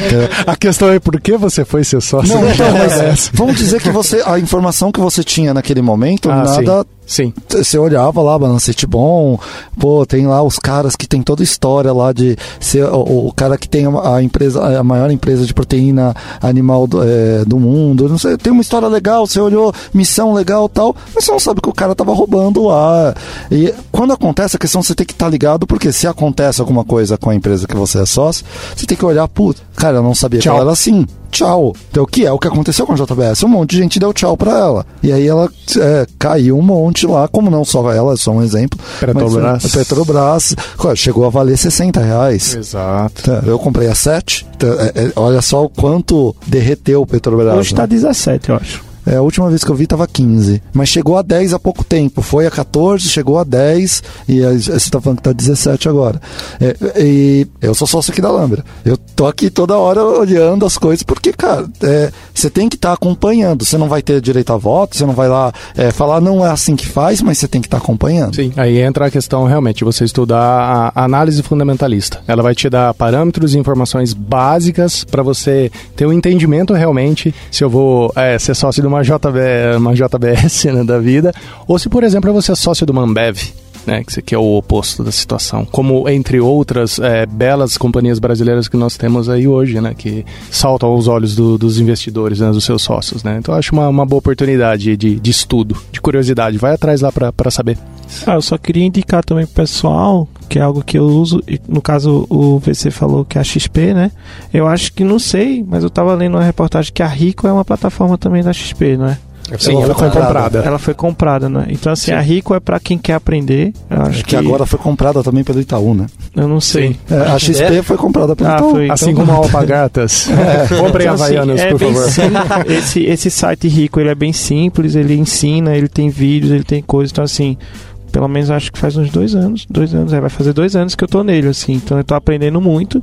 É, A questão é por que você foi ser sócio Não, da então, mas JBS? vamos dizer que você a informação que você tinha naquele momento, Ah, nada Sim. Você olhava lá, Balancete Bom, pô, tem lá os caras que tem toda a história lá de ser o, o cara que tem a, a empresa, a maior empresa de proteína animal do, é, do mundo, não sei, tem uma história legal, você olhou, missão legal tal, mas você não sabe que o cara tava roubando lá. E quando acontece, a questão você tem que estar ligado, porque se acontece alguma coisa com a empresa que você é sócio, você tem que olhar, putz, cara, eu não sabia Tchau. que ela era assim. Tchau. Então, o que é o que aconteceu com a JBS? Um monte de gente deu tchau pra ela. E aí ela é, caiu um monte lá, como não só ela, é só um exemplo. Petrobras. Mas, é, Petrobras chegou a valer 60 reais. Exato. Tá, Eu comprei a 7. Tá, é, é, olha só o quanto derreteu o Petrobras. Hoje tá né? 17, eu acho. É, a última vez que eu vi tava 15. Mas chegou a 10 há pouco tempo. Foi a 14, chegou a 10 e você tá falando que tá 17 agora. É, e eu sou sócio aqui da Lambra. Eu tô aqui toda hora olhando as coisas porque, cara, é, você tem que estar acompanhando. Você não vai ter direito a voto, você não vai lá é, falar não é assim que faz, mas você tem que estar acompanhando. Sim, aí entra a questão realmente de você estudar a análise fundamentalista. Ela vai te dar parâmetros e informações básicas para você ter um entendimento realmente se eu vou é, ser sócio de uma, JB, uma JBS né, da vida, ou se, por exemplo, vou ser sócio do Mambev. Né, que aqui é o oposto da situação. Como entre outras é, belas companhias brasileiras que nós temos aí hoje, né, que saltam aos olhos do- dos investidores, né, dos seus sócios. Né? Então eu acho uma, uma boa oportunidade de, de estudo, de curiosidade. Vai atrás lá para saber. Ah, eu só queria indicar também pro pessoal, que é algo que eu uso, e no caso o VC falou que é a XP, né? Eu acho que não sei, mas eu tava lendo uma reportagem que a Rico é uma plataforma também da XP, não é? Sim, ela foi comprada. Ela foi comprada, né? Então assim, a Rico é pra quem quer aprender. Eu acho É que agora foi comprada também pelo Itaú, né? eu não sei. Sim. É, a XP foi comprada pelo Ah, Itaú. foi. Assim Então- como a Alpagatas. Comprem Então, assim, Havaianas, é por favor. simples. Esse, esse site rico, ele é bem simples, ele ensina, ele tem vídeos, ele tem coisas, então assim, pelo menos acho que faz uns dois anos, dois anos, é, vai fazer dois anos que eu tô nele, assim, então eu tô aprendendo muito.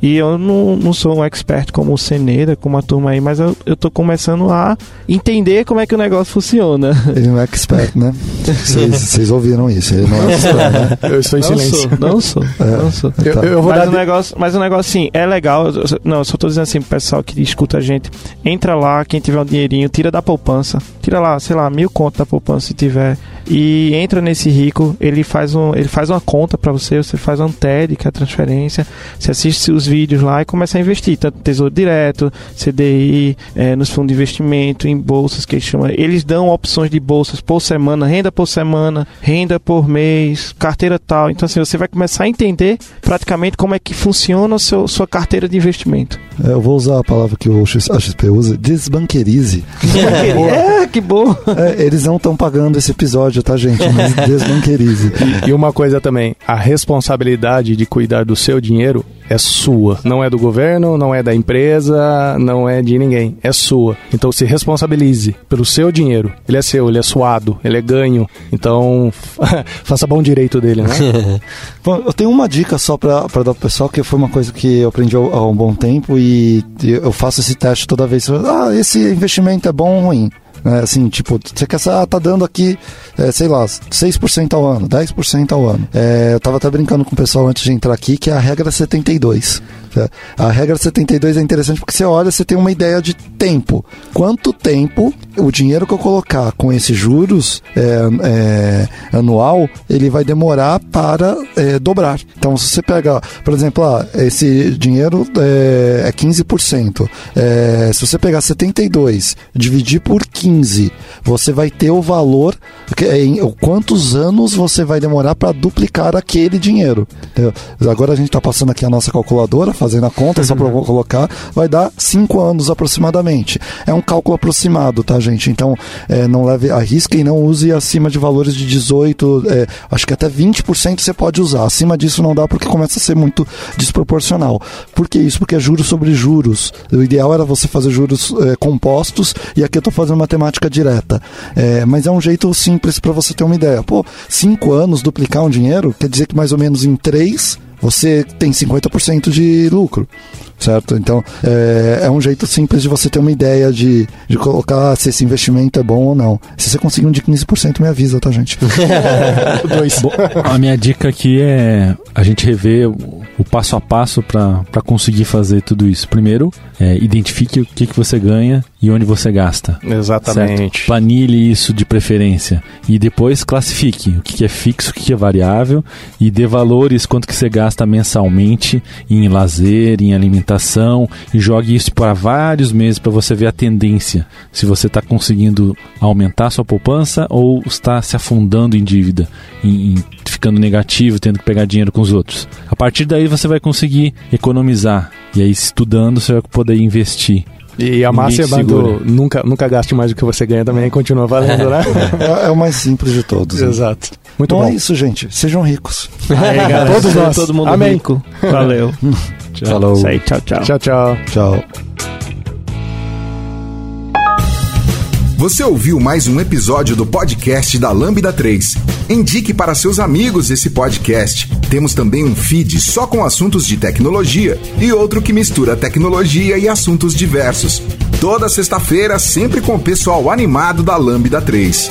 E eu não, não sou um expert como o Seneda, como a turma aí, mas eu, eu tô começando a entender como é que o negócio funciona. Ele não é expert, né? Vocês ouviram isso, ele não é expert, né? Eu estou em Não silêncio. sou, não sou, não sou. Eu, eu vou mas, dar. o negócio, mas o negócio, assim, é legal. Não, eu só tô dizendo assim pro pessoal que escuta a gente. Entra lá, quem tiver um dinheirinho, tira da poupança. Tira lá, sei lá, mil conto da poupança se tiver. E entra nesse rico, ele faz, um, ele faz uma conta pra você, você faz um TED, que é a transferência. Você assiste os vídeos lá e começa a investir. Tanto Tesouro Direto, CDI, eh, nos fundos de investimento, em bolsas que eles chamam. Eles dão opções de bolsas por semana, renda por semana, renda por mês, carteira tal. Então, assim, você vai começar a entender praticamente como é que funciona a seu, sua carteira de investimento. É, Eu vou usar a palavra que o X- a XP usa, desbanquerize. é, que bom! É, eles não estão pagando esse episódio, tá, gente? Mas desbanquerize. E uma coisa também, a responsabilidade de cuidar do seu dinheiro é sua. Não é do governo, não é da empresa, não é de ninguém. É sua. Então se responsabilize pelo seu dinheiro. Ele é seu, ele é suado, ele é ganho. Então faça bom direito dele, né? Bom, eu tenho uma dica só pra dar pro pessoal, que foi uma coisa que eu aprendi há um bom tempo e eu faço esse teste toda vez. Ah, esse investimento é bom ou ruim? Né, assim, tipo, você quer saber, ah, tá dando aqui, é, sei lá, 6% ao ano, 10% ao ano. É, eu tava até brincando com o pessoal antes de entrar aqui, que é a regra 72. É, A regra 72 é interessante porque você olha, você tem uma ideia de tempo. Quanto tempo o dinheiro que eu colocar com esses juros é, é, anual, ele vai demorar para é, dobrar. Então, se você pega, por exemplo, ah, esse dinheiro é, é 15%. É, se você pegar 72, dividir por 15, você vai ter o valor, é em quantos anos você vai demorar para duplicar aquele dinheiro. Agora a gente está passando aqui a nossa calculadora, fazendo a conta, só para colocar, vai dar 5 anos aproximadamente. É um cálculo aproximado, tá, gente? Então, é, não leve a risca e não use acima de valores de 18, é, acho que até 20% você pode usar. Acima disso não dá porque começa a ser muito desproporcional. Por que isso? Porque é juros sobre juros. O ideal era você fazer juros é, compostos e aqui eu estou fazendo matemática direta. É, mas é um jeito simples para você ter uma ideia. Pô, 5 anos duplicar um dinheiro quer dizer que mais ou menos em 3 você tem 50% de lucro, certo? Então, é, é um jeito simples de você ter uma ideia de, de colocar se esse investimento é bom ou não. Se você conseguir um de 15%, me avisa, tá, gente? Dois. Bom, a minha dica aqui é a gente rever o, passo a passo para conseguir fazer tudo isso. Primeiro, é, identifique o que, que você ganha e onde você gasta. Exatamente. Certo? Planilhe isso de preferência. E depois classifique o que que é fixo, o que que é variável e dê valores quanto que você gasta mensalmente em lazer, em alimentação e jogue isso para vários meses para você ver a tendência. Se você está conseguindo aumentar sua poupança ou está se afundando em dívida, em, em ficando negativo, tendo que pegar dinheiro com os outros. A partir daí você vai conseguir economizar. E aí, estudando, você vai poder investir. E a máxima segura. do nunca, nunca gaste mais do que você ganha também continua valendo, né? É, é o mais simples de todos. né? Muito Então bom. é isso, gente. Sejam ricos. Aí, galera, Todos nós. Todo mundo Amém. rico. Valeu. Falou. Isso aí, tchau, tchau. Tchau, tchau. Tchau. Você ouviu mais um episódio do podcast da Lambda 3. Indique para seus amigos esse podcast. Temos também um feed só com assuntos de tecnologia e outro que mistura tecnologia e assuntos diversos. Toda sexta-feira, sempre com o pessoal animado da Lambda 3.